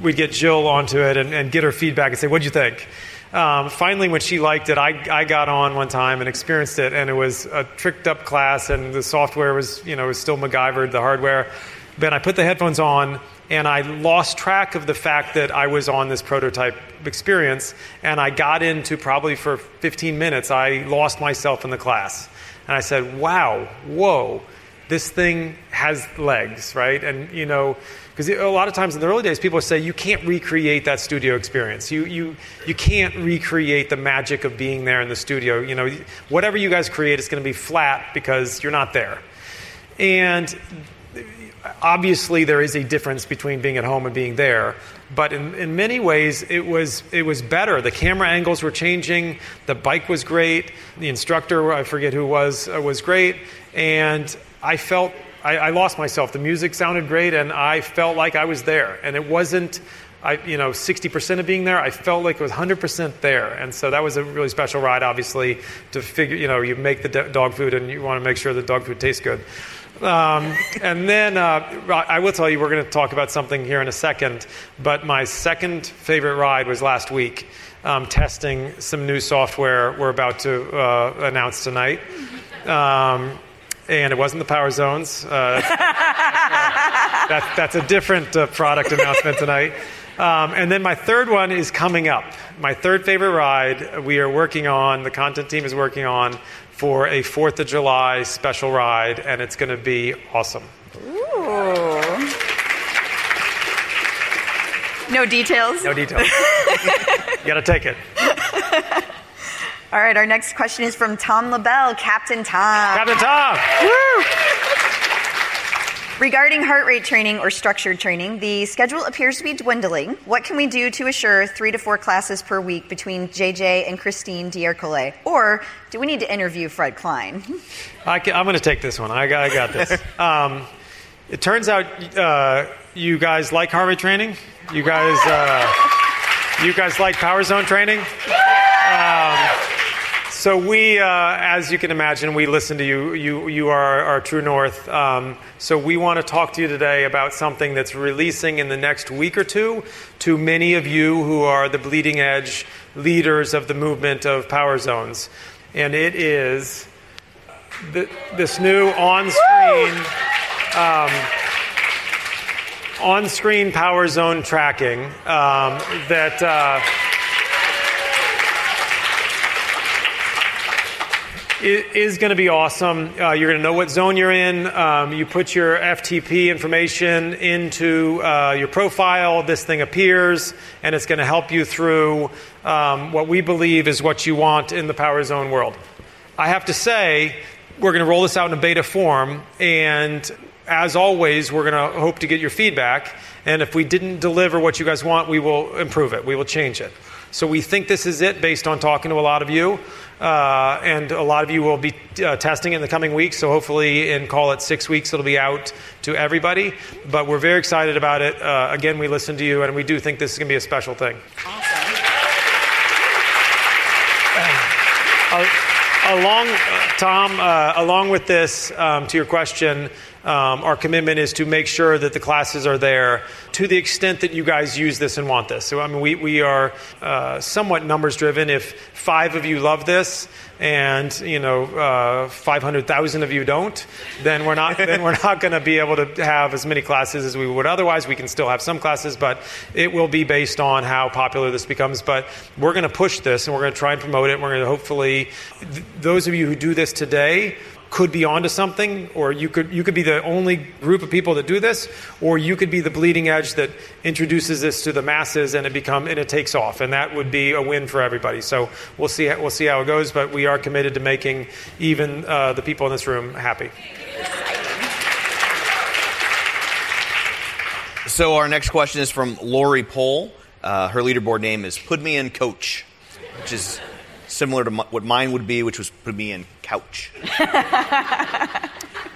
we'd get Jill onto it and, and get her feedback and say, "What'd you think?" Um, finally, when she liked it, I, I got on one time and experienced it, and it was a tricked up class, and the software was, you know, was still MacGyvered, the hardware. Then I put the headphones on, and I lost track of the fact that I was on this prototype experience, and I got into probably for 15 minutes, I lost myself in the class. And I said, wow, whoa, this thing has legs, right? And, you know, because a lot of times in the early days, people say you can't recreate that studio experience. You, you, you can't recreate the magic of being there in the studio. You know, whatever you guys create is going to be flat because you're not there. And obviously, there is a difference between being at home and being there. But in, in many ways, it was, it was better. The camera angles were changing. The bike was great. The instructor, I forget who was, uh, was great. And I felt I, I, lost myself. The music sounded great, and I felt like I was there. And it wasn't, I, you know, 60% of being there. I felt like it was 100% there. And so that was a really special ride, obviously, to figure, you know, you make the dog food and you want to make sure the dog food tastes good. Um, (laughs) and then uh, I will tell you, we're going to talk about something here in a second. But my second favorite ride was last week, um, testing some new software we're about to uh, announce tonight. Um, and it wasn't the power zones. Uh, that's, (laughs) that, that's, a different uh, product announcement tonight. Um, and then my third one is coming up. My third favorite ride we are working on, the content team is working on for a 4th of July special ride, and it's going to be awesome. Ooh. No details? No details. (laughs) you got to take it. (laughs) All right, our next question is from Tom LaBelle, Captain Tom. Captain Tom! Woo! Regarding heart rate training or structured training, the schedule appears to be dwindling. What can we do to assure three to four classes per week between JJ and Christine D'Ercole? Or do we need to interview Fred Klein? I am going to take this one. I got, I got this. (laughs) Um, it turns out uh, you guys like rate training. You guys, uh, you guys like power zone training. Um, so we, uh, as you can imagine, we listen to you. You, you are our true north. Um, so we want to talk to you today about something that's releasing in the next week or two to many of you who are the bleeding edge leaders of the movement of power zones, and it is the, this new on-screen. Um, on-screen power zone tracking um, that uh, is going to be awesome. Uh, you're going to know what zone you're in. Um, you put your FTP information into uh, your profile. This thing appears, and it's going to help you through um, what we believe is what you want in the Power Zone world. I have to say, we're going to roll this out in a beta form, and as always, we're going to hope to get your feedback. And if we didn't deliver what you guys want, we will improve it. We will change it. So we think this is it based on talking to a lot of you. Uh, and a lot of you will be uh, testing in the coming weeks. So hopefully, in call it six weeks, it'll be out to everybody. But we're very excited about it. Uh, again, we listen to you, and we do think this is going to be a special thing. Awesome. along, Tom, along with this, um, to your question um, our commitment is to make sure that the classes are there to the extent that you guys use this and want this. So, I mean, we, we are uh, somewhat numbers driven. If five of you love this and, you know, uh, 500,000 of you don't, then we're not, then we're not going to be able to have as many classes as we would otherwise. We can still have some classes, but it will be based on how popular this becomes. But we're going to push this and we're going to try and promote it. We're going to hopefully, th- those of you who do this today, could be onto something, or you could you could be the only group of people that do this, or you could be the bleeding edge that introduces this to the masses and it become and it takes off, and that would be a win for everybody. So we'll see we'll see how it goes, but we are committed to making even uh, the people in this room happy. So our next question is from Lori Pohl. Uh, her leaderboard name is Put Me in Coach, which is similar to m- what mine would be, which was Put Me in Couch. (laughs)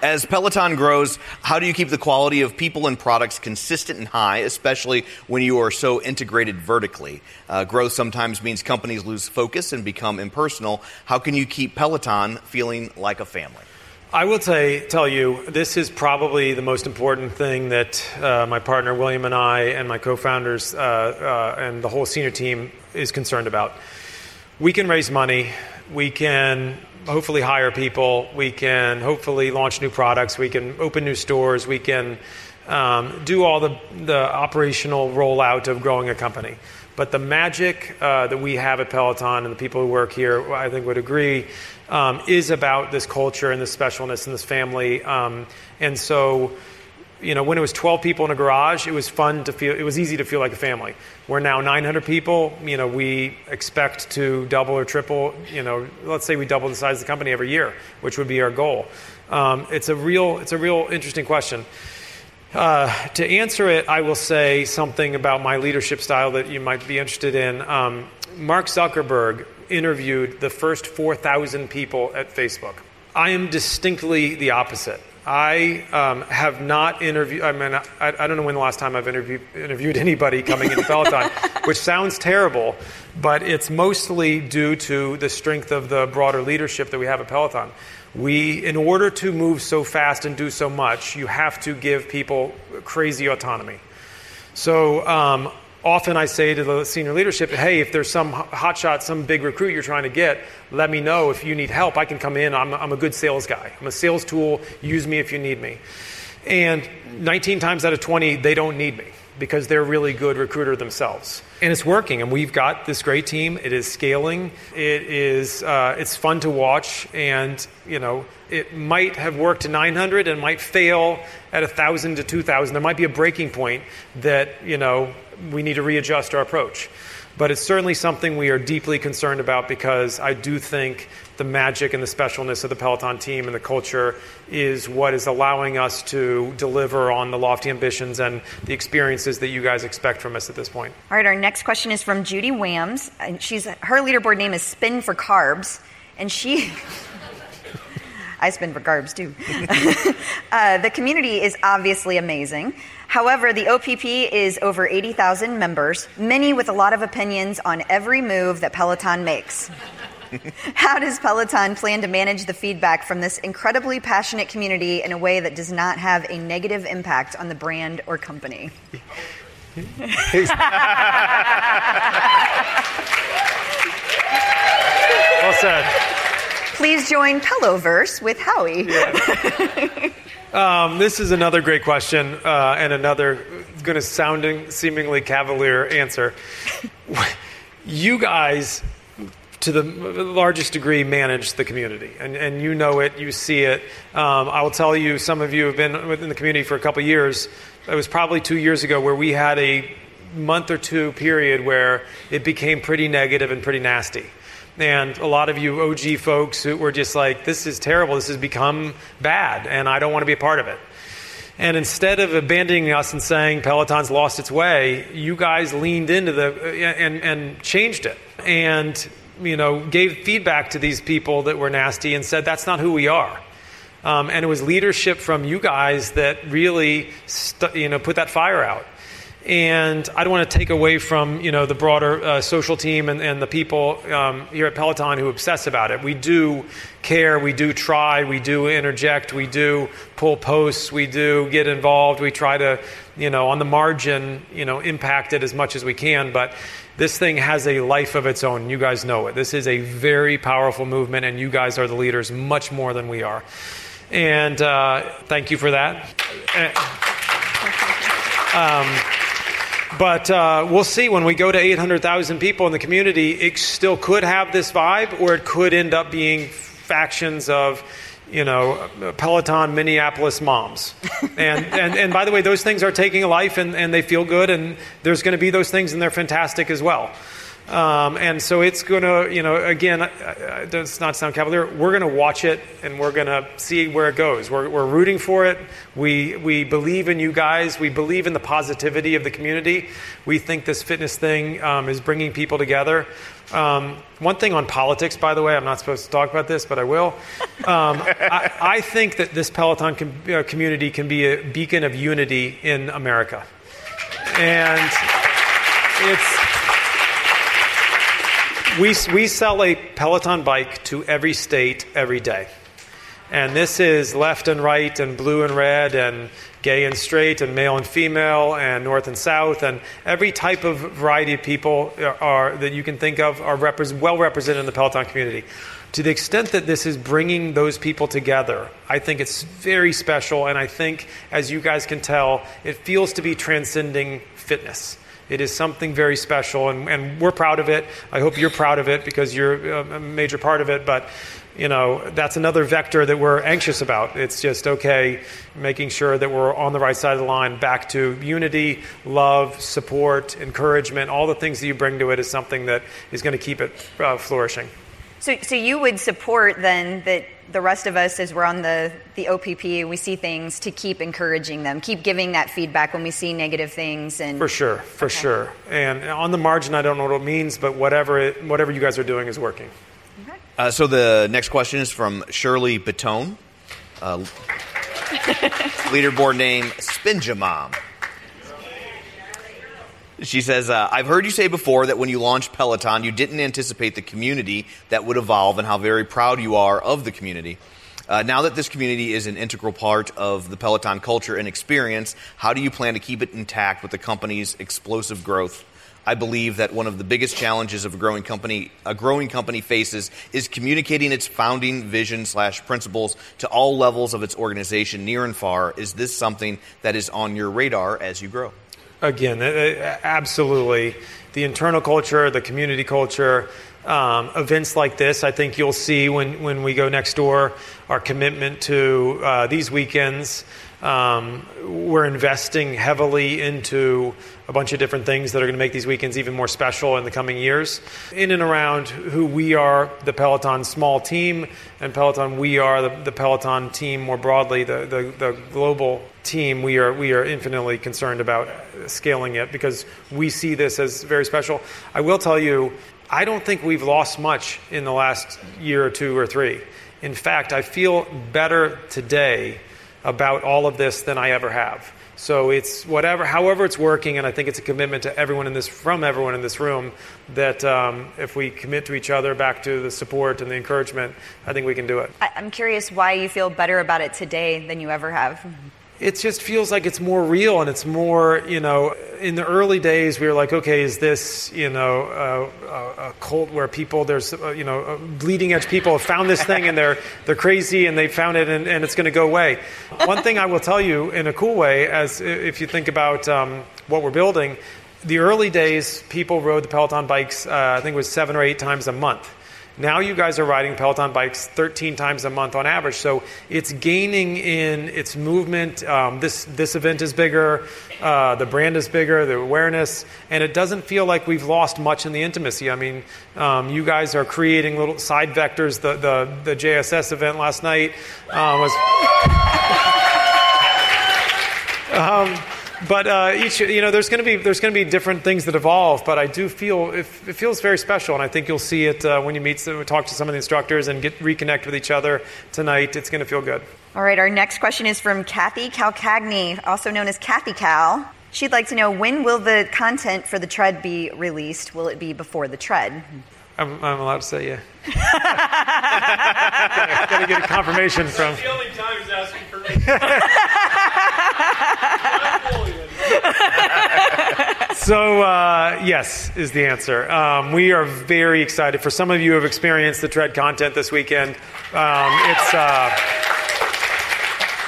As Peloton grows, how do you keep the quality of people and products consistent and high, especially when you are so integrated vertically? Uh, growth sometimes means companies lose focus and become impersonal. How can you keep Peloton feeling like a family? I will say, tell you, this is probably the most important thing that uh, my partner William and I, and my co founders, uh, uh, and the whole senior team is concerned about. We can raise money, we can hopefully hire people, we can hopefully launch new products, we can open new stores, we can um, do all the, the operational rollout of growing a company. But the magic uh, that we have at Peloton and the people who work here, I think, would agree, um, is about this culture and this specialness and this family. Um, and so, you know, when it was 12 people in a garage, it was fun to feel, it was easy to feel like a family. We're now 900 people. You know, we expect to double or triple, you know, let's say we double the size of the company every year, which would be our goal. Um, it's a real, it's a real interesting question. Uh, to answer it, I will say something about my leadership style that you might be interested in. Um, Mark Zuckerberg interviewed the first 4,000 people at Facebook. I am distinctly the opposite. I um, have not interviewed, I mean, I, I, don't know when the last time I've interviewed, interviewed anybody coming into Peloton, (laughs) which sounds terrible, but it's mostly due to the strength of the broader leadership that we have at Peloton. We, in order to move so fast and do so much, you have to give people crazy autonomy. So um, often I say to the senior leadership, hey, if there's some hotshot, some big recruit you're trying to get, let me know if you need help. I can come in. I'm, I'm a good sales guy. I'm a sales tool. Use me if you need me. And 19 times out of 20, they don't need me because they're really good recruiter themselves. And it's working, and we've got this great team. It is scaling. It is uh, it's fun to watch, and you know it might have worked to 900 and might fail at 1,000 to 2,000. There might be a breaking point that you know we need to readjust our approach. But it's certainly something we are deeply concerned about because I do think the magic and the specialness of the Peloton team and the culture is what is allowing us to deliver on the lofty ambitions and the experiences that you guys expect from us at this point. All right, our next question is from Judy. And she's her leaderboard name is Spin for Carbs, and she. (laughs) I spin for carbs too. (laughs) uh, the community is obviously amazing. However, the OPP is over 80,000 members, many with a lot of opinions on every move that Peloton makes. (laughs) How does Peloton plan to manage the feedback from this incredibly passionate community in a way that does not have a negative impact on the brand or company? (laughs) well said. Please join Peloverse with Howie. Yeah. (laughs) Um, this is another great question uh, and another going to sounding seemingly cavalier answer. (laughs) you guys, to the largest degree, manage the community, and, and you know it, you see it. Um, I will tell you, some of you have been within the community for a couple years. It was probably two years ago where we had a month or two period where it became pretty negative and pretty nasty. And a lot of you OG folks who were just like, this is terrible, this has become bad, and I don't want to be a part of it. And instead of abandoning us and saying Peloton's lost its way, you guys leaned into the and, and changed it. And you know, gave feedback to these people that were nasty and said, that's not who we are. Um, and it was leadership from you guys that really, you know, put that fire out. And I don't want to take away from you know the broader uh, social team and, and the people um, here at Peloton who obsess about it. We do care, we do try, we do interject, we do pull posts, we do get involved, we try to you know on the margin you know impact it as much as we can. But this thing has a life of its own. You guys know it. This is a very powerful movement, and you guys are the leaders much more than we are. And uh, thank you for that. Um, but uh, we'll see when we go to 800,000 people in the community, it still could have this vibe, or it could end up being factions of, you know, Peloton Minneapolis moms. (laughs) and, and, and by the way, those things are taking a life and, and they feel good, and there's going to be those things, and they're fantastic as well. Um, and so it's going to, you know, again, does not sound cavalier. We're going to watch it and we're going to see where it goes. We're, we're rooting for it. We, we believe in you guys. We believe in the positivity of the community. We think this fitness thing um, is bringing people together. Um, one thing on politics, by the way, I'm not supposed to talk about this, but I will. Um, I, I, think that this Peloton com- uh, community can be a beacon of unity in America. And it's we, we sell a Peloton bike to every state every day. And this is left and right, and blue and red, and gay and straight, and male and female, and north and south, and every type of variety of people are, are that you can think of are repre- well represented in the Peloton community. To the extent that this is bringing those people together, I think it's very special, and I think, as you guys can tell, it feels to be transcending fitness. It is something very special, and, and we're proud of it. I hope you're proud of it because you're a major part of it. But you know, that's another vector that we're anxious about. It's just okay, making sure that we're on the right side of the line. Back to unity, love, support, encouragement. All the things that you bring to it is something that is going to keep it uh, flourishing. So, so you would support then that the rest of us, as we're on the, the OPP, we see things to keep encouraging them, keep giving that feedback when we see negative things. And for sure, for okay. sure. And on the margin, I don't know what it means, but whatever it, whatever you guys are doing is working. Okay. Uh, so the next question is from Shirley Batone. Uh, (laughs) leaderboard name Spinja Mom. She says, uh, I've heard you say before that when you launched Peloton, you didn't anticipate the community that would evolve and how very proud you are of the community. Uh, now that this community is an integral part of the Peloton culture and experience, how do you plan to keep it intact with the company's explosive growth? I believe that one of the biggest challenges of a growing company, a growing company faces is communicating its founding vision slash principles to all levels of its organization, near and far. Is this something that is on your radar as you grow? Again, absolutely. The internal culture, the community culture, um, events like this, I think you'll see when, when we go next door, our commitment to uh, these weekends. Um, we're investing heavily into a bunch of different things that are going to make these weekends even more special in the coming years. In and around who we are, the Peloton small team, and Peloton, we are the, the Peloton team more broadly, the, the, the global team, we are, we are infinitely concerned about scaling it because we see this as very special. I will tell you, I don't think we've lost much in the last year or two or three. In fact, I feel better today about all of this than I ever have. So it's whatever, however it's working, and I think it's a commitment to everyone in this, from everyone in this room, that um, if we commit to each other, back to the support and the encouragement, I think we can do it. I'm curious why you feel better about it today than you ever have it just feels like it's more real and it's more, you know, in the early days we were like, okay, is this, you know, a, a cult where people, there's, uh, you know, uh, bleeding edge people have found this thing and they're, (laughs) they're crazy and they found it and, and it's going to go away. One thing I will tell you in a cool way, as if you think about um, what we're building, the early days people rode the Peloton bikes, uh, I think it was seven or eight times a month. Now you guys are riding Peloton bikes 13 times a month on average. So it's gaining in its movement. Um, this, this event is bigger, uh, the brand is bigger, the awareness, and it doesn't feel like we've lost much in the intimacy. I mean, um, you guys are creating little side vectors. The, the, the JSS event last night uh, was. (laughs) um, but uh, each, you know, there's going to be there's going to be different things that evolve. But I do feel it, it feels very special, and I think you'll see it uh, when you meet, talk to some of the instructors, and get reconnect with each other tonight. It's going to feel good. All right. Our next question is from Kathy Calcagni, also known as Kathy Cal. She'd like to know when will the content for the tread be released? Will it be before the tread? I'm, I'm allowed to say yeah. (laughs) Got to get a confirmation from. The only time he's asking for me. (laughs) (laughs) So, uh, yes, is the answer. Um, we are very excited. For some of you who have experienced the Tread content this weekend, um, it's. Uh,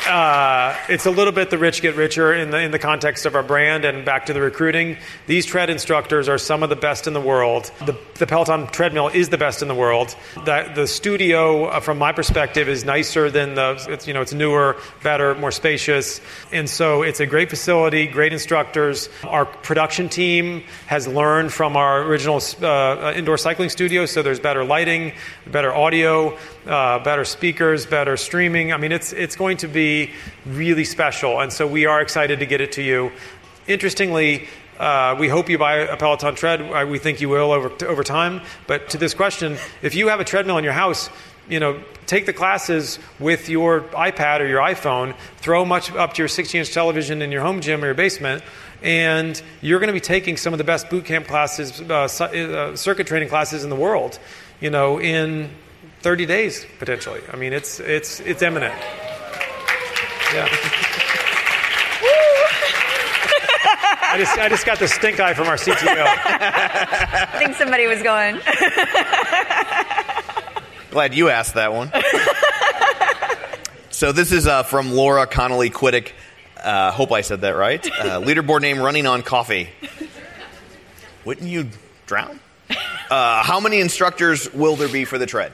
uh, it's a little bit the rich get richer in the in the context of our brand and back to the recruiting. These tread instructors are some of the best in the world. The, the Peloton treadmill is the best in the world. The, the studio, uh, from my perspective, is nicer than the. It's, you know, it's newer, better, more spacious, and so it's a great facility, great instructors. Our production team has learned from our original uh, indoor cycling studio, so there's better lighting, better audio, uh, better speakers, better streaming. I mean, it's it's going to be really special, and so we are excited to get it to you. Interestingly, uh, we hope you buy a Peloton tread. Uh, We think you will over over time. But to this question, if you have a treadmill in your house, you know, take the classes with your iPad or your iPhone. Throw much up to your 60-inch television in your home gym or your basement. And you're going to be taking some of the best boot camp classes, uh, uh, circuit training classes in the world, you know, in 30 days potentially. I mean, it's it's it's imminent. Yeah. I just I just got the stink eye from our CTO. (laughs) I think somebody was going. Glad you asked that one. so this is uh, from Laura Connolly Quiddick. Uh, hope I said that right. Uh, leaderboard name running on coffee. Wouldn't you drown? Uh, how many instructors will there be for the tread?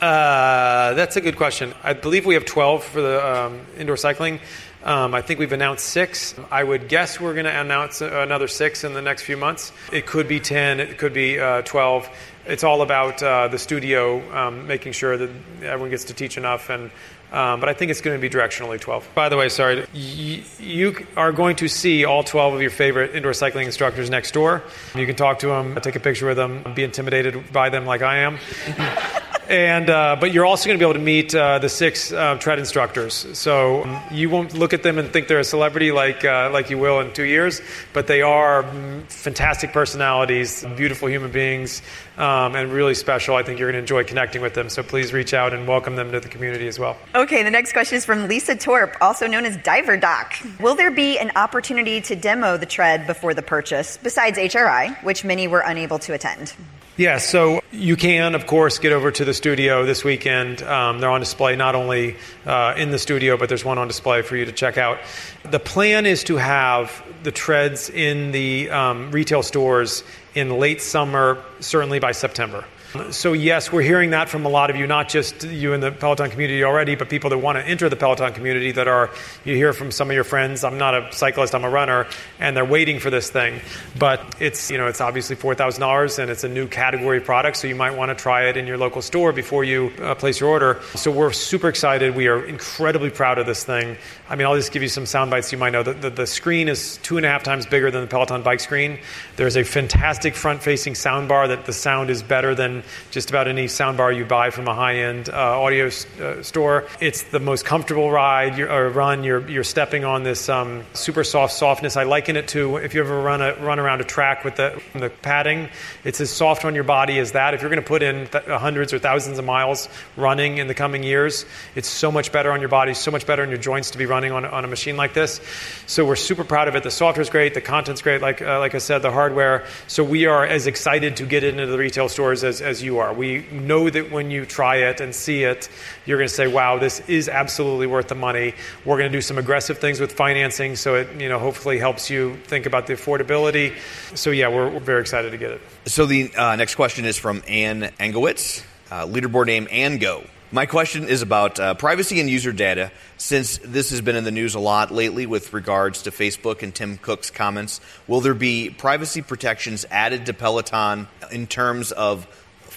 Uh, that's a good question. I believe we have 12 for the um, indoor cycling. Um, I think we've announced six. I would guess we're going to announce another six in the next few months. It could be 10, it could be uh, 12. It's all about uh, the studio um, making sure that everyone gets to teach enough. And, um, but I think it's going to be directionally 12. By the way, sorry, y- you are going to see all 12 of your favorite indoor cycling instructors next door. You can talk to them, take a picture with them, be intimidated by them like I am. (laughs) And uh, but you're also going to be able to meet uh, the six uh, tread instructors. So um, you won't look at them and think they're a celebrity like uh, like you will in two years. But they are mm, fantastic personalities, beautiful human beings, um, and really special. I think you're going to enjoy connecting with them. So please reach out and welcome them to the community as well. Okay, the next question is from Lisa Torp, also known as Diver Doc. Will there be an opportunity to demo the tread before the purchase, besides HRI, which many were unable to attend? Yeah, so you can, of course, get over to the studio this weekend. Um, they're on display not only uh, in the studio, but there's one on display for you to check out. The plan is to have the treads in the um, retail stores in late summer, certainly by September. So, yes, we're hearing that from a lot of you, not just you in the Peloton community already, but people that want to enter the Peloton community that are, you hear from some of your friends, I'm not a cyclist, I'm a runner, and they're waiting for this thing. But it's, you know, it's obviously $4,000 and it's a new category product, so you might want to try it in your local store before you uh, place your order. So, we're super excited. We are incredibly proud of this thing. I mean, I'll just give you some sound bites you might know. The, the, the screen is two and a half times bigger than the Peloton bike screen. There's a fantastic front facing sound bar that the sound is better than just about any sound bar you buy from a high end uh, audio s- uh, store. It's the most comfortable ride you're, or run. You're, you're stepping on this um, super soft softness. I liken it to if you ever run, a, run around a track with the, the padding, it's as soft on your body as that. If you're going to put in th- hundreds or thousands of miles running in the coming years, it's so much better on your body, so much better on your joints to be running on, on a machine like this. So we're super proud of it. The software's great, the content's great, like, uh, like I said, the hardware. So we are as excited to get it into the retail stores as you are. We know that when you try it and see it, you're going to say, wow, this is absolutely worth the money. We're going to do some aggressive things with financing so it you know, hopefully helps you think about the affordability. So yeah, we're, we're very excited to get it. So the uh, next question is from Ann Engowitz, uh, leaderboard name Ango. My question is about uh, privacy and user data. Since this has been in the news a lot lately with regards to Facebook and Tim Cook's comments, will there be privacy protections added to Peloton in terms of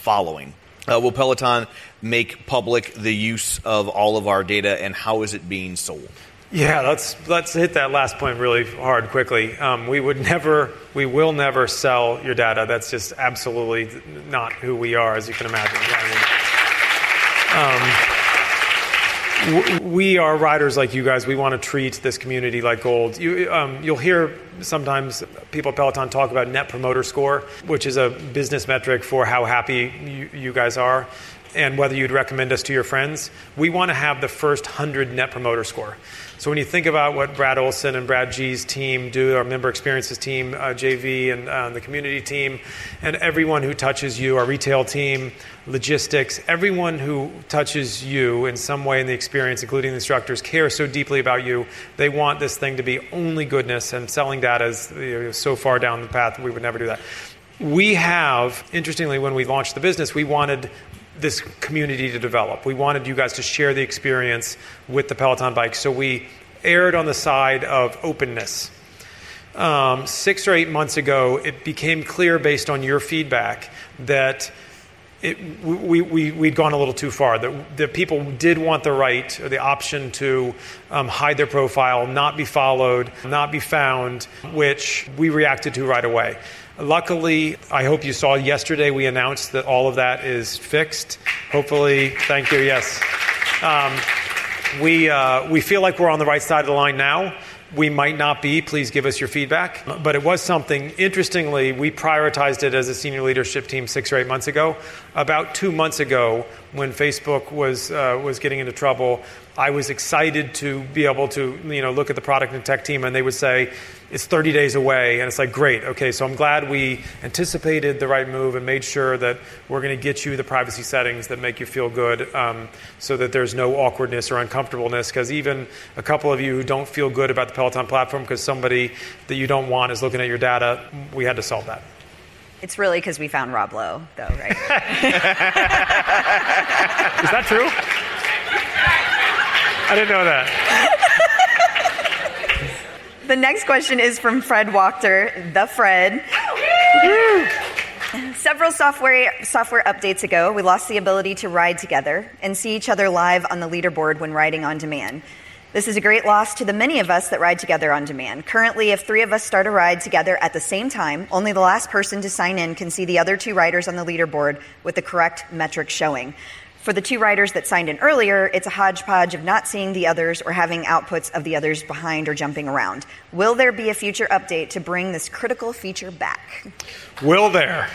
following? Uh, will Peloton make public the use of all of our data, and how is it being sold? Yeah, let's let's hit that last point really hard quickly. Um, we would never, we will never sell your data. That's just absolutely not who we are, as you can imagine. Um, we are riders like you guys. We want to treat this community like gold. You, um, you'll hear sometimes people at Peloton talk about Net Promoter Score, which is a business metric for how happy you, you guys are and whether you'd recommend us to your friends. We want to have the first 100 Net Promoter Score. So when you think about what Brad Olson and Brad G's team do, our member experiences team, uh, JV, and uh, the community team, and everyone who touches you, our retail team, logistics, everyone who touches you in some way in the experience, including the instructors, care so deeply about you. They want this thing to be only goodness, and selling data is you know, so far down the path we would never do that. We have, interestingly, when we launched the business, we wanted this community to develop. We wanted you guys to share the experience with the Peloton bike, so we erred on the side of openness. Um, six or eight months ago, it became clear based on your feedback that it, we, we, we'd gone a little too far. That, people did want the right or the option to um, hide their profile, not be followed, not be found, which we reacted to right away. Luckily, I hope you saw yesterday we announced that all of that is fixed. Hopefully, thank you, yes. Um, we, uh, we feel like we're on the right side of the line now. We might not be. Please give us your feedback. But it was something, interestingly, we prioritized it as a senior leadership team six or eight months ago. About two months ago, when Facebook was, uh, was getting into trouble, I was excited to be able to you know, look at the product and tech team, and they would say, it's 30 days away. And it's like, great, okay, so I'm glad we anticipated the right move and made sure that we're going to get you the privacy settings that make you feel good um, so that there's no awkwardness or uncomfortableness. Because even a couple of you who don't feel good about the Peloton platform because somebody that you don't want is looking at your data, we had to solve that. It's really because we found Rob Lowe, though, right? (laughs) Is that true? I didn't know that. The next question is from Fred Wachter, the Fred. Several software software updates ago, we lost the ability to ride together and see each other live on the leaderboard when riding on demand. This is a great loss to the many of us that ride together on demand. Currently, if three of us start a ride together at the same time, only the last person to sign in can see the other two riders on the leaderboard with the correct metric showing. For the two writers that signed in earlier, it's a hodgepodge of not seeing the others or having outputs of the others behind or jumping around. Will there be a future update to bring this critical feature back? Will there?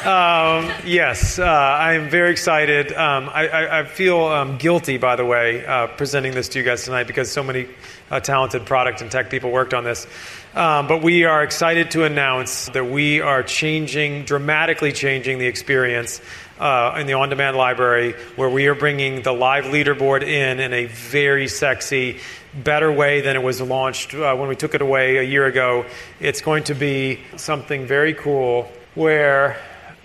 Um, yes, uh, I am very excited. Um, I, I, I, feel um, guilty, by the way, uh, presenting this to you guys tonight because so many uh, talented product and tech people worked on this. Um, but we are excited to announce that we are changing, dramatically changing the experience uh, in the on demand library where we are bringing the live leaderboard in in a very sexy, better way than it was launched uh, when we took it away a year ago. It's going to be something very cool where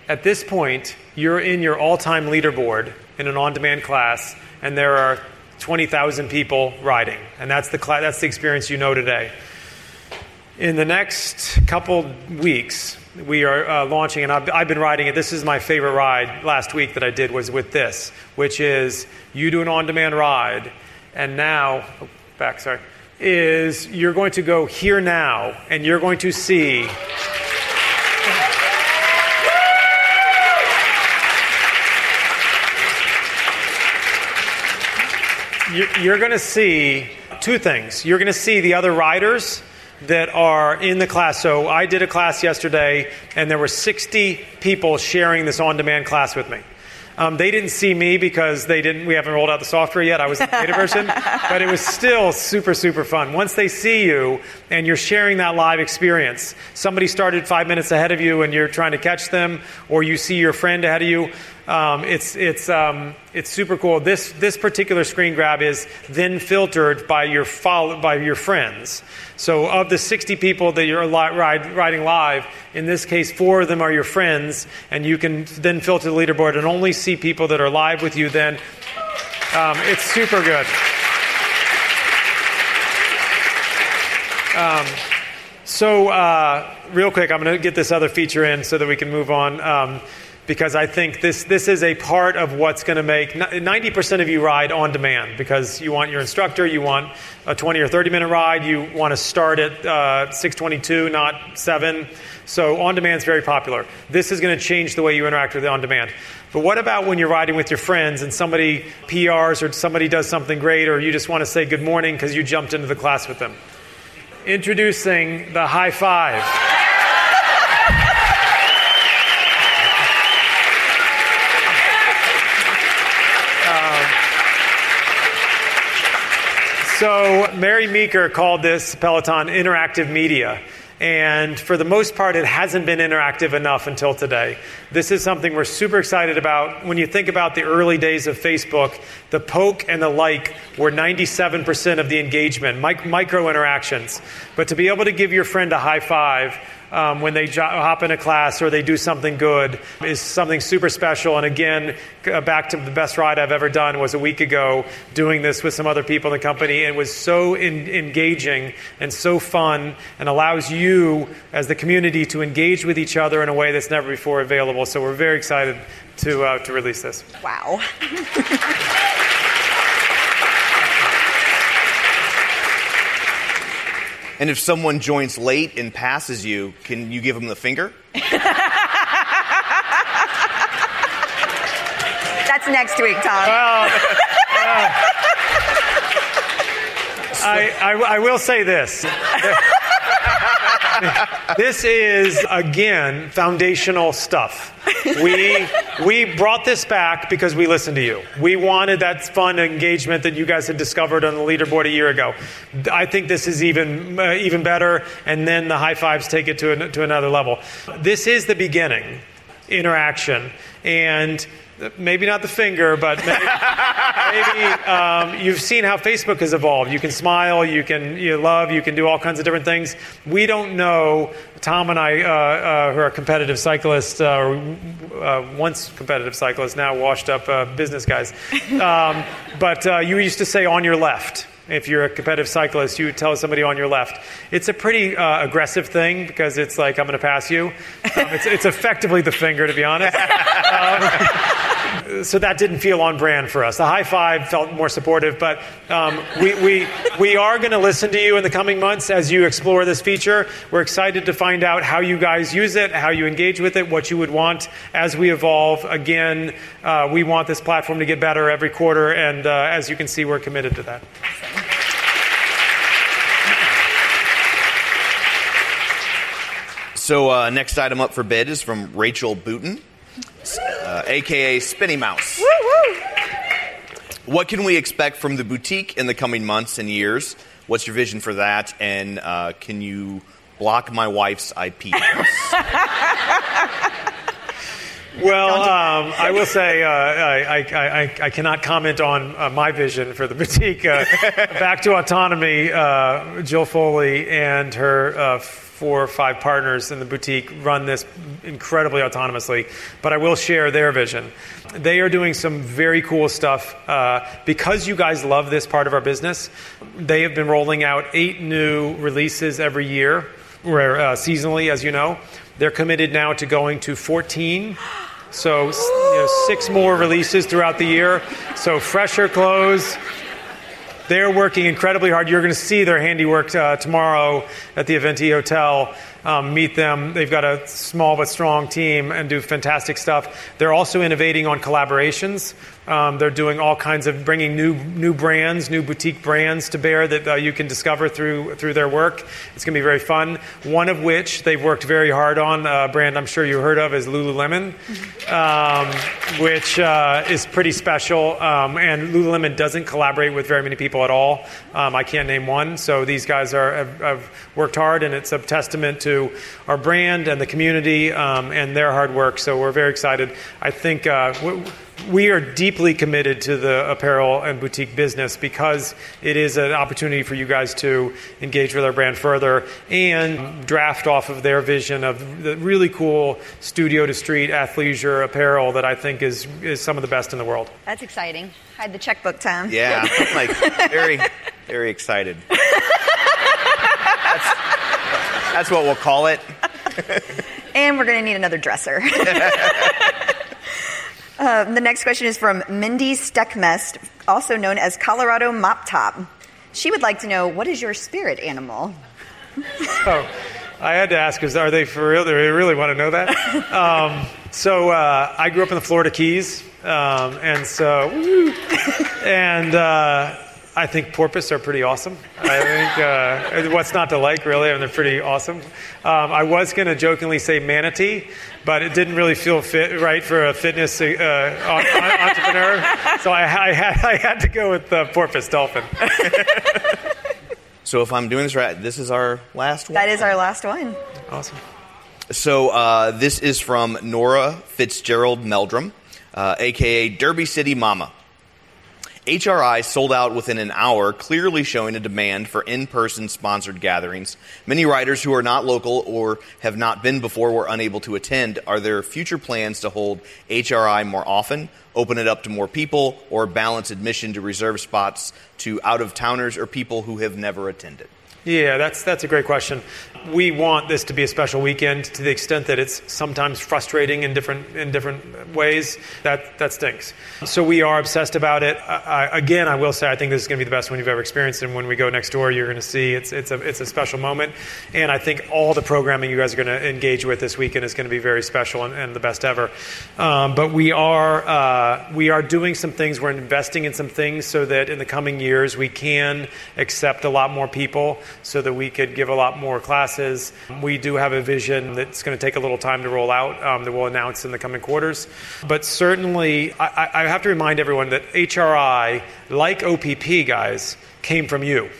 at this point you're in your all time leaderboard in an on demand class and there are 20,000 people riding. And that's the, cl- that's the experience you know today. In the next couple weeks, we are uh, launching, and I've, I've, been riding it. This is my favorite ride last week that I did was with this, which is you do an on-demand ride, and now, oh, back, sorry, is you're going to go here now, and you're going to see. You're going to see two things. You're going to see the other riders that are in the class. So I did a class yesterday, and there were 60 people sharing this on-demand class with me. Um, they didn't see me because they didn't. We haven't rolled out the software yet. I was in the beta version, (laughs) but it was still super super fun. Once they see you and you're sharing that live experience, somebody started five minutes ahead of you and you're trying to catch them, or you see your friend ahead of you. Um, it's it's um, it's super cool. This this particular screen grab is then filtered by your follow, by your friends. So of the 60 people that you're li- ride, riding live, in this case, four of them are your friends, and you can then filter the leaderboard and only see people that are live with you. Then um, it's super good. Um, so, uh, real quick, I'm going to get this other feature in so that we can move on. Because I think this, this is a part of what's going to make 90% of you ride on demand because you want your instructor, you want a 20 or 30 minute ride, you want to start at uh, 622, not 7. So on demand is very popular. This is going to change the way you interact with on demand. But what about when you're riding with your friends and somebody PRs or somebody does something great or you just want to say good morning because you jumped into the class with them? Introducing the high five. So, Mary Meeker called this Peloton interactive media. And for the most part, it hasn't been interactive enough until today. This is something we're super excited about. When you think about the early days of Facebook, the poke and the like were 97% of the engagement, mic- micro interactions. But to be able to give your friend a high five um, when they jo- hop in a class or they do something good is something super special. And again, uh, back to the best ride I've ever done was a week ago doing this with some other people in the company it was so in- engaging and so fun and allows you as the community to engage with each other in a way that's never before available. So we're very excited to, uh, to release this. Wow. (laughs) And if someone joins late and passes you, can you give them the finger? That's next week, Tom. Uh, (laughs) I, I, I will say this. (laughs) this is, again, foundational stuff. We, we brought this back because we listened to you. We wanted that fun engagement that you guys had discovered on the leaderboard a year ago. I think this is even, uh, even better, and then the high fives take it to, an, to another level. This is the beginning interaction, and maybe not the finger, but maybe, (laughs) maybe um, you've seen how Facebook has evolved. You can smile, you can you love, you can do all kinds of different things. We don't know. Tom and I, uh, uh, who are competitive cyclists, uh, or uh, once competitive cyclists, now washed up uh, business guys. Um, but uh, you used to say on your left. If you're a competitive cyclist, you tell somebody on your left. It's a pretty uh, aggressive thing because it's like, I'm going to pass you. Um, it's, it's effectively the finger, to be honest. Um, (laughs) so that didn't feel on brand for us. The high five felt more supportive, but um, we, we, we are going to listen to you in the coming months as you explore this feature. We're excited to find out how you guys use it, how you engage with it, what you would want as we evolve. Again, uh, we want this platform to get better every quarter, and uh, as you can see, we're committed to that. So, uh, next item up for bid is from Rachel Booten, uh, aka Spinny Mouse. What can we expect from the boutique in the coming months and years? What's your vision for that? And uh, can you block my wife's IP? (laughs) Well, um, I will say uh, I, I, I, I cannot comment on uh, my vision for the boutique. Uh, (laughs) back to autonomy, uh, Jill Foley and her uh, four or five partners in the boutique run this incredibly autonomously, but I will share their vision. They are doing some very cool stuff. Uh, because you guys love this part of our business, they have been rolling out eight new releases every year, where, uh, seasonally, as you know. They're committed now to going to 14. So, you know, six more releases throughout the year. So, fresher clothes. They're working incredibly hard. You're going to see their handiwork uh, tomorrow at the Aventi Hotel. Um, meet them. They've got a small but strong team and do fantastic stuff. They're also innovating on collaborations. Um, they're doing all kinds of bringing new new brands, new boutique brands to bear that uh, you can discover through through their work. It's going to be very fun. One of which they've worked very hard on, a brand I'm sure you heard of, is Lululemon, um, which uh, is pretty special. Um, and Lululemon doesn't collaborate with very many people at all. Um, I can't name one. So these guys are have, have worked hard, and it's a testament to our brand and the community um, and their hard work. So we're very excited. I think. Uh, we are deeply committed to the apparel and boutique business because it is an opportunity for you guys to engage with our brand further and draft off of their vision of the really cool studio to street athleisure apparel that I think is, is some of the best in the world. That's exciting. Hide the checkbook, Tom. yeah, I'm like very, very excited. That's, that's what we'll call it. And we're going to need another dresser. (laughs) Um, the next question is from Mindy Steckmest, also known as Colorado Mop Top. She would like to know what is your spirit animal? (laughs) Oh, I had to ask, is are they for real? Do they really want to know that? (laughs) Um, so uh, I grew up in the Florida Keys, um, and so, and uh, I think porpoise are pretty awesome. I think uh, what's not to like, really? I mean, they're pretty awesome. Um, I was going to jokingly say manatee, but it didn't really feel fit right for a fitness uh, en- entrepreneur, so I, I, had I had to go with the porpoise dolphin. So if I'm doing this right, this is our last one. That is our last one. Awesome. So uh, this is from Nora Fitzgerald Meldrum, uh, aka Derby City Mama. HRI sold out within an hour, clearly showing a demand for in person sponsored gatherings. Many writers who are not local or have not been before were unable to attend. Are there future plans to hold HRI more often, open it up to more people, or balance admission to reserve spots to out of towners or people who have never attended? Yeah, that's that's a great question. We want this to be a special weekend to the extent that it's sometimes frustrating in different in different ways. That that stinks. So we are obsessed about it. I, I, again, I will say I think this is going to be the best one you've ever experienced. And when we go next door, you're going to see it's it's a it's a special moment. And I think all the programming you guys are going to engage with this weekend is going to be very special and, and the best ever. Um, but we are uh, we are doing some things. We're investing in some things so that in the coming years we can accept a lot more people so that we could give a lot more classes. We do have a vision that's going to take a little time to roll out um, that we'll announce in the coming quarters. But certainly, I, I have to remind everyone that HRI, like OPP, guys, came from you.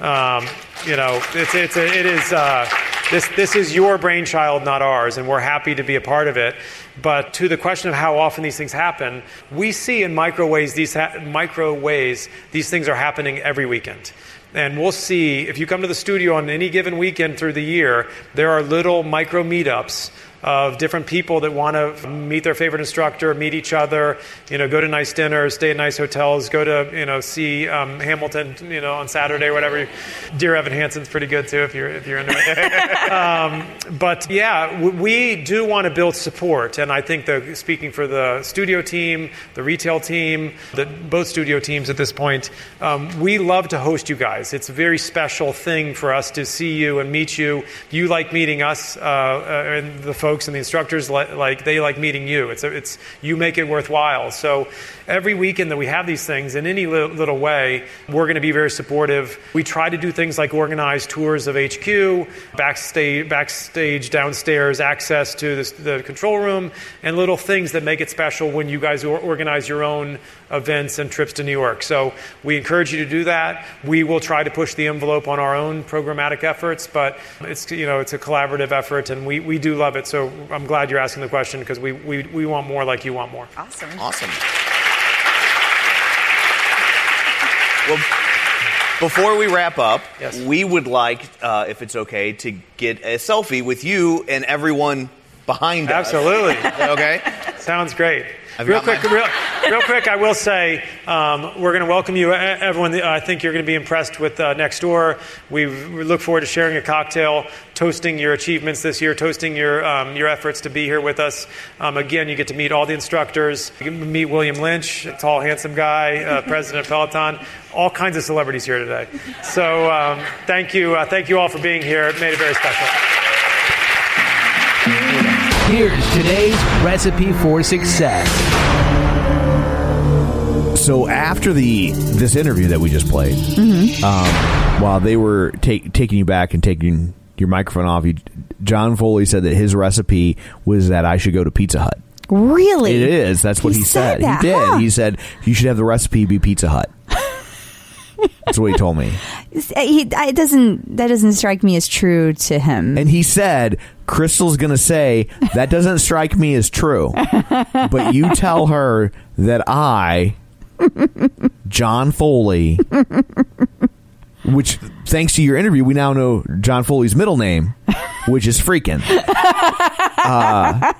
Um, you know, it's, it's it is, uh, this, this is your brainchild, not ours, and we're happy to be a part of it. But to the question of how often these things happen, we see in micro ways, these ha- micro ways, these things are happening every weekend. And we'll see if you come to the studio on any given weekend through the year, there are little micro meetups of different people that want to meet their favorite instructor, meet each other, you know, go to nice dinners, stay at nice hotels, go to, you know, see um, Hamilton, you know, on Saturday or whatever. Dear Evan Hansen's pretty good too if you're if you're into it. (laughs) um, but yeah, we do want to build support, and I think the speaking for the studio team, the retail team, the, both studio teams at this point, um, we love to host you guys. It's a very special thing for us to see you and meet you. You like meeting us uh, uh, and the folks and the instructors like, like they like meeting you. It's, a, it's you make it worthwhile. So every weekend that we have these things, in any little, little way, we're going to be very supportive. We try to do things like organize tours of HQ, backstage, backstage downstairs, access to the control room, and little things that make it special when you guys organize your own events and trips to New York. So we encourage you to do that. We will try to push the envelope on our own programmatic efforts, but it's you know it's a collaborative effort, and we, we do love it. So I'm glad you're asking the question because we, we, we want more like you want more. Awesome. Awesome. Well, before we wrap up, Yes. we would like, uh, if it's okay, to get a selfie with you and everyone behind us. Absolutely. (laughs) Okay? Sounds great. I've real quick, my- real, real quick, I will say um, we're going to welcome you, everyone. I think you're going to be impressed with uh, Next Door. We, we look forward to sharing a cocktail, toasting your achievements this year, toasting your um, your efforts to be here with us. Um, again, you get to meet all the instructors. You to meet William Lynch, tall, handsome guy, uh, (laughs) president of Peloton. All kinds of celebrities here today. So um, thank you, uh, thank you all for being here. It made it very special. Here's today's recipe for success. So after the this interview that we just played, um, while they were take, taking you back and taking your microphone off, you, John Foley said that his recipe was that I should go to Pizza Hut. Really? It is. That's what He he, said said. that, he did. huh? He said you should have the recipe be Pizza Hut. That's what he told me. He, I- it doesn't. That doesn't strike me as true to him. And he said, Crystal's going to say, that doesn't strike me as true. (laughs) but you tell her that I, John Foley, which, thanks to your interview, we now know John Foley's middle name, which is freaking. (laughs) Uh,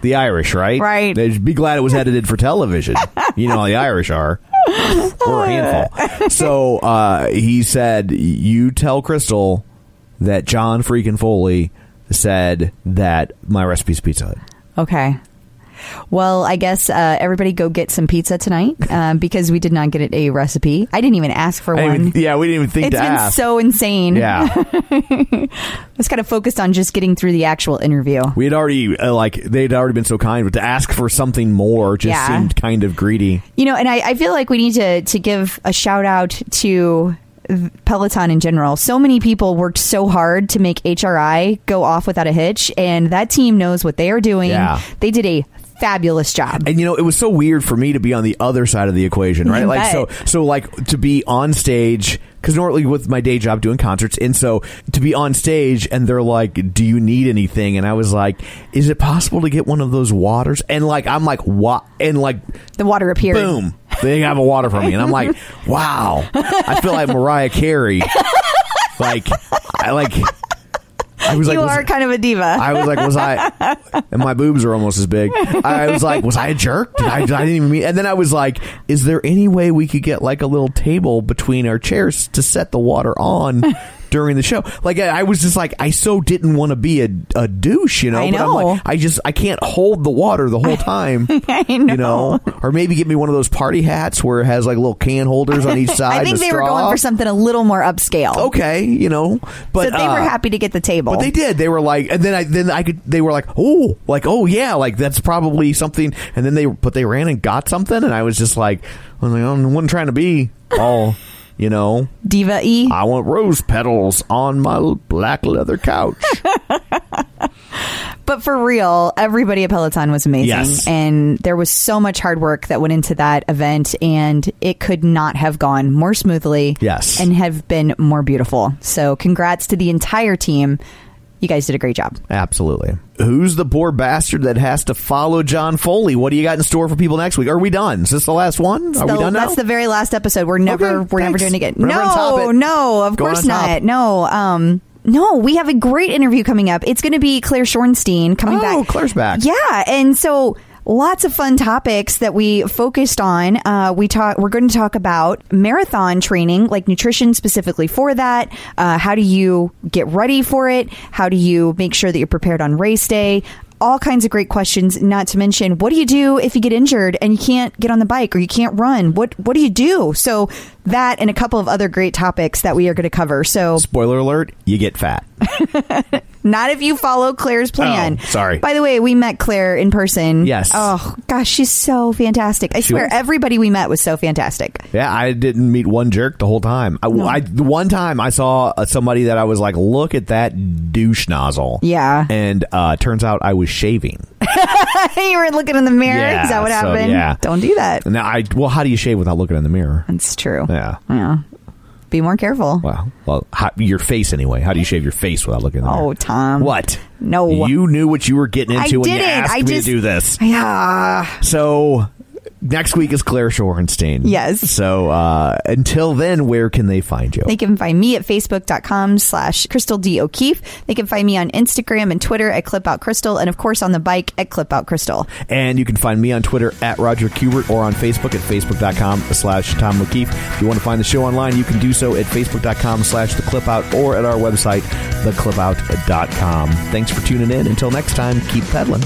the Irish, right? Right. They'd be glad it was edited for television. You know how the Irish are. (laughs) We're a handful. So uh, he said, You tell Crystal that John freaking Foley said that my recipe's Pizza Hut. okay. Well, I guess uh, everybody go get some pizza tonight um, because we did not get a recipe. I didn't even ask for one. even- yeah, we didn't even think It's to been ask. so insane. Yeah. (laughs) I was kind of focused on just getting through the actual interview. We had already uh, like they'd already been so kind, but to ask for something more just Yeah. seemed kind of greedy. You know, and I, I feel like we need to to give a shout out to Peloton in general. So many people worked so hard to make HRI go off without a hitch, and that team knows what they are doing. Yeah. They did a fabulous job. And you know, it was so weird for me to be on the other side of the equation, right? (laughs) Like so so like to be on stage because normally with my day job doing concerts, and so to be on stage and they're like, "Do you need anything?" And I was like, "Is it possible to get one of those waters?" And like I'm like, "What?" And like the water appeared. boom, they have a water for me, and I'm like, (laughs) "Wow!" I feel like Mariah Carey. (laughs) like I like. I was like, you was- are kind of a diva. I was like, was I? (laughs) And my boobs are almost as big. I was like, was I a jerk? Did I, did I didn't even mean. And then I was like, is there any way we could get like a little table between our chairs to set the water on? During the show, like I, I was just like, I so didn't want to be a, a douche, you know. I But I'm know. like, I just I can't hold the water the whole (laughs) time, I you know. Or maybe get me one of those party hats where it has like little can holders on each (laughs) side. I think they were going for something a little more upscale. Okay, you know, but so they were uh, happy to get the table. but they did. They were like, and then I then I could. They were like, oh, like oh yeah, like that's probably something. And then they but they ran and got something, and I was just like, I was like, I wasn't trying to be all, you know. Diva E. I want rose petals on my black leather couch. (laughs) But for real, everybody at Peloton was amazing. Yes. And there was so much hard work that went into that event, and it could not have gone more smoothly. Yes. And have been more beautiful. So, congrats to the entire team. You guys did a great job. Absolutely. Who's the poor bastard that has to follow John Foley? What do you got in store for people next week? Are we done? Is this the last one? Are we done now? That's the very last episode. We're never Okay, we're never doing it again. We're never on top no, it. no, of Going course not. No, um, no, we have a great interview coming up. It's going to be Claire Shorenstein coming Oh, back. Claire's back. Yeah, and so lots of fun topics that we focused on. Uh, we talk. We're going to talk about marathon training, like nutrition specifically for that. Uh, how do you get ready for it? How do you make sure that you're prepared on race day? All kinds of great questions. Not to mention, what do you do if you get injured and you can't get on the bike or you can't run? What What do you do? So that and a couple of other great topics that we are going to cover. So Spoiler alert: you get fat. (laughs) not if you follow Claire's plan. Oh, sorry. By the way, we met Claire in person. Yes. Oh gosh, she's so fantastic. I She swear, was. everybody we met was so fantastic. Yeah, I didn't meet one jerk the whole time. I, I- the one time I saw uh, somebody that I was like, "Look at that douche nozzle." Yeah. and uh, turns out I was shaving. (laughs) you were looking in the mirror. Yeah, Is that what so, happened? yeah. Don't do that. Now I well, how do you shave without looking in the mirror? That's true. Yeah. Yeah. Yeah. Be more careful. Well, well, how, your face anyway. How do you shave your face without looking in the oh, mirror? Oh, Tom. What? No. You knew what you were getting I into when you didn't. asked I me just- to do this. Yeah. So next week is Claire Shorenstein. Yes. So uh, until then, where can they find you? They can find me at facebook.com slash Crystal D. O'Keefe. They can find me on Instagram and Twitter at Clip Out Crystal, and of course on the bike at Clip Out Crystal. And you can find me on Twitter at Roger Kubert or on Facebook at facebook.com slash Tom O'Keefe. If you want to find the show online, you can do so at facebook.com slash the clip out or at our website, theclipout.com. Thanks for tuning in. Until next time, keep pedaling.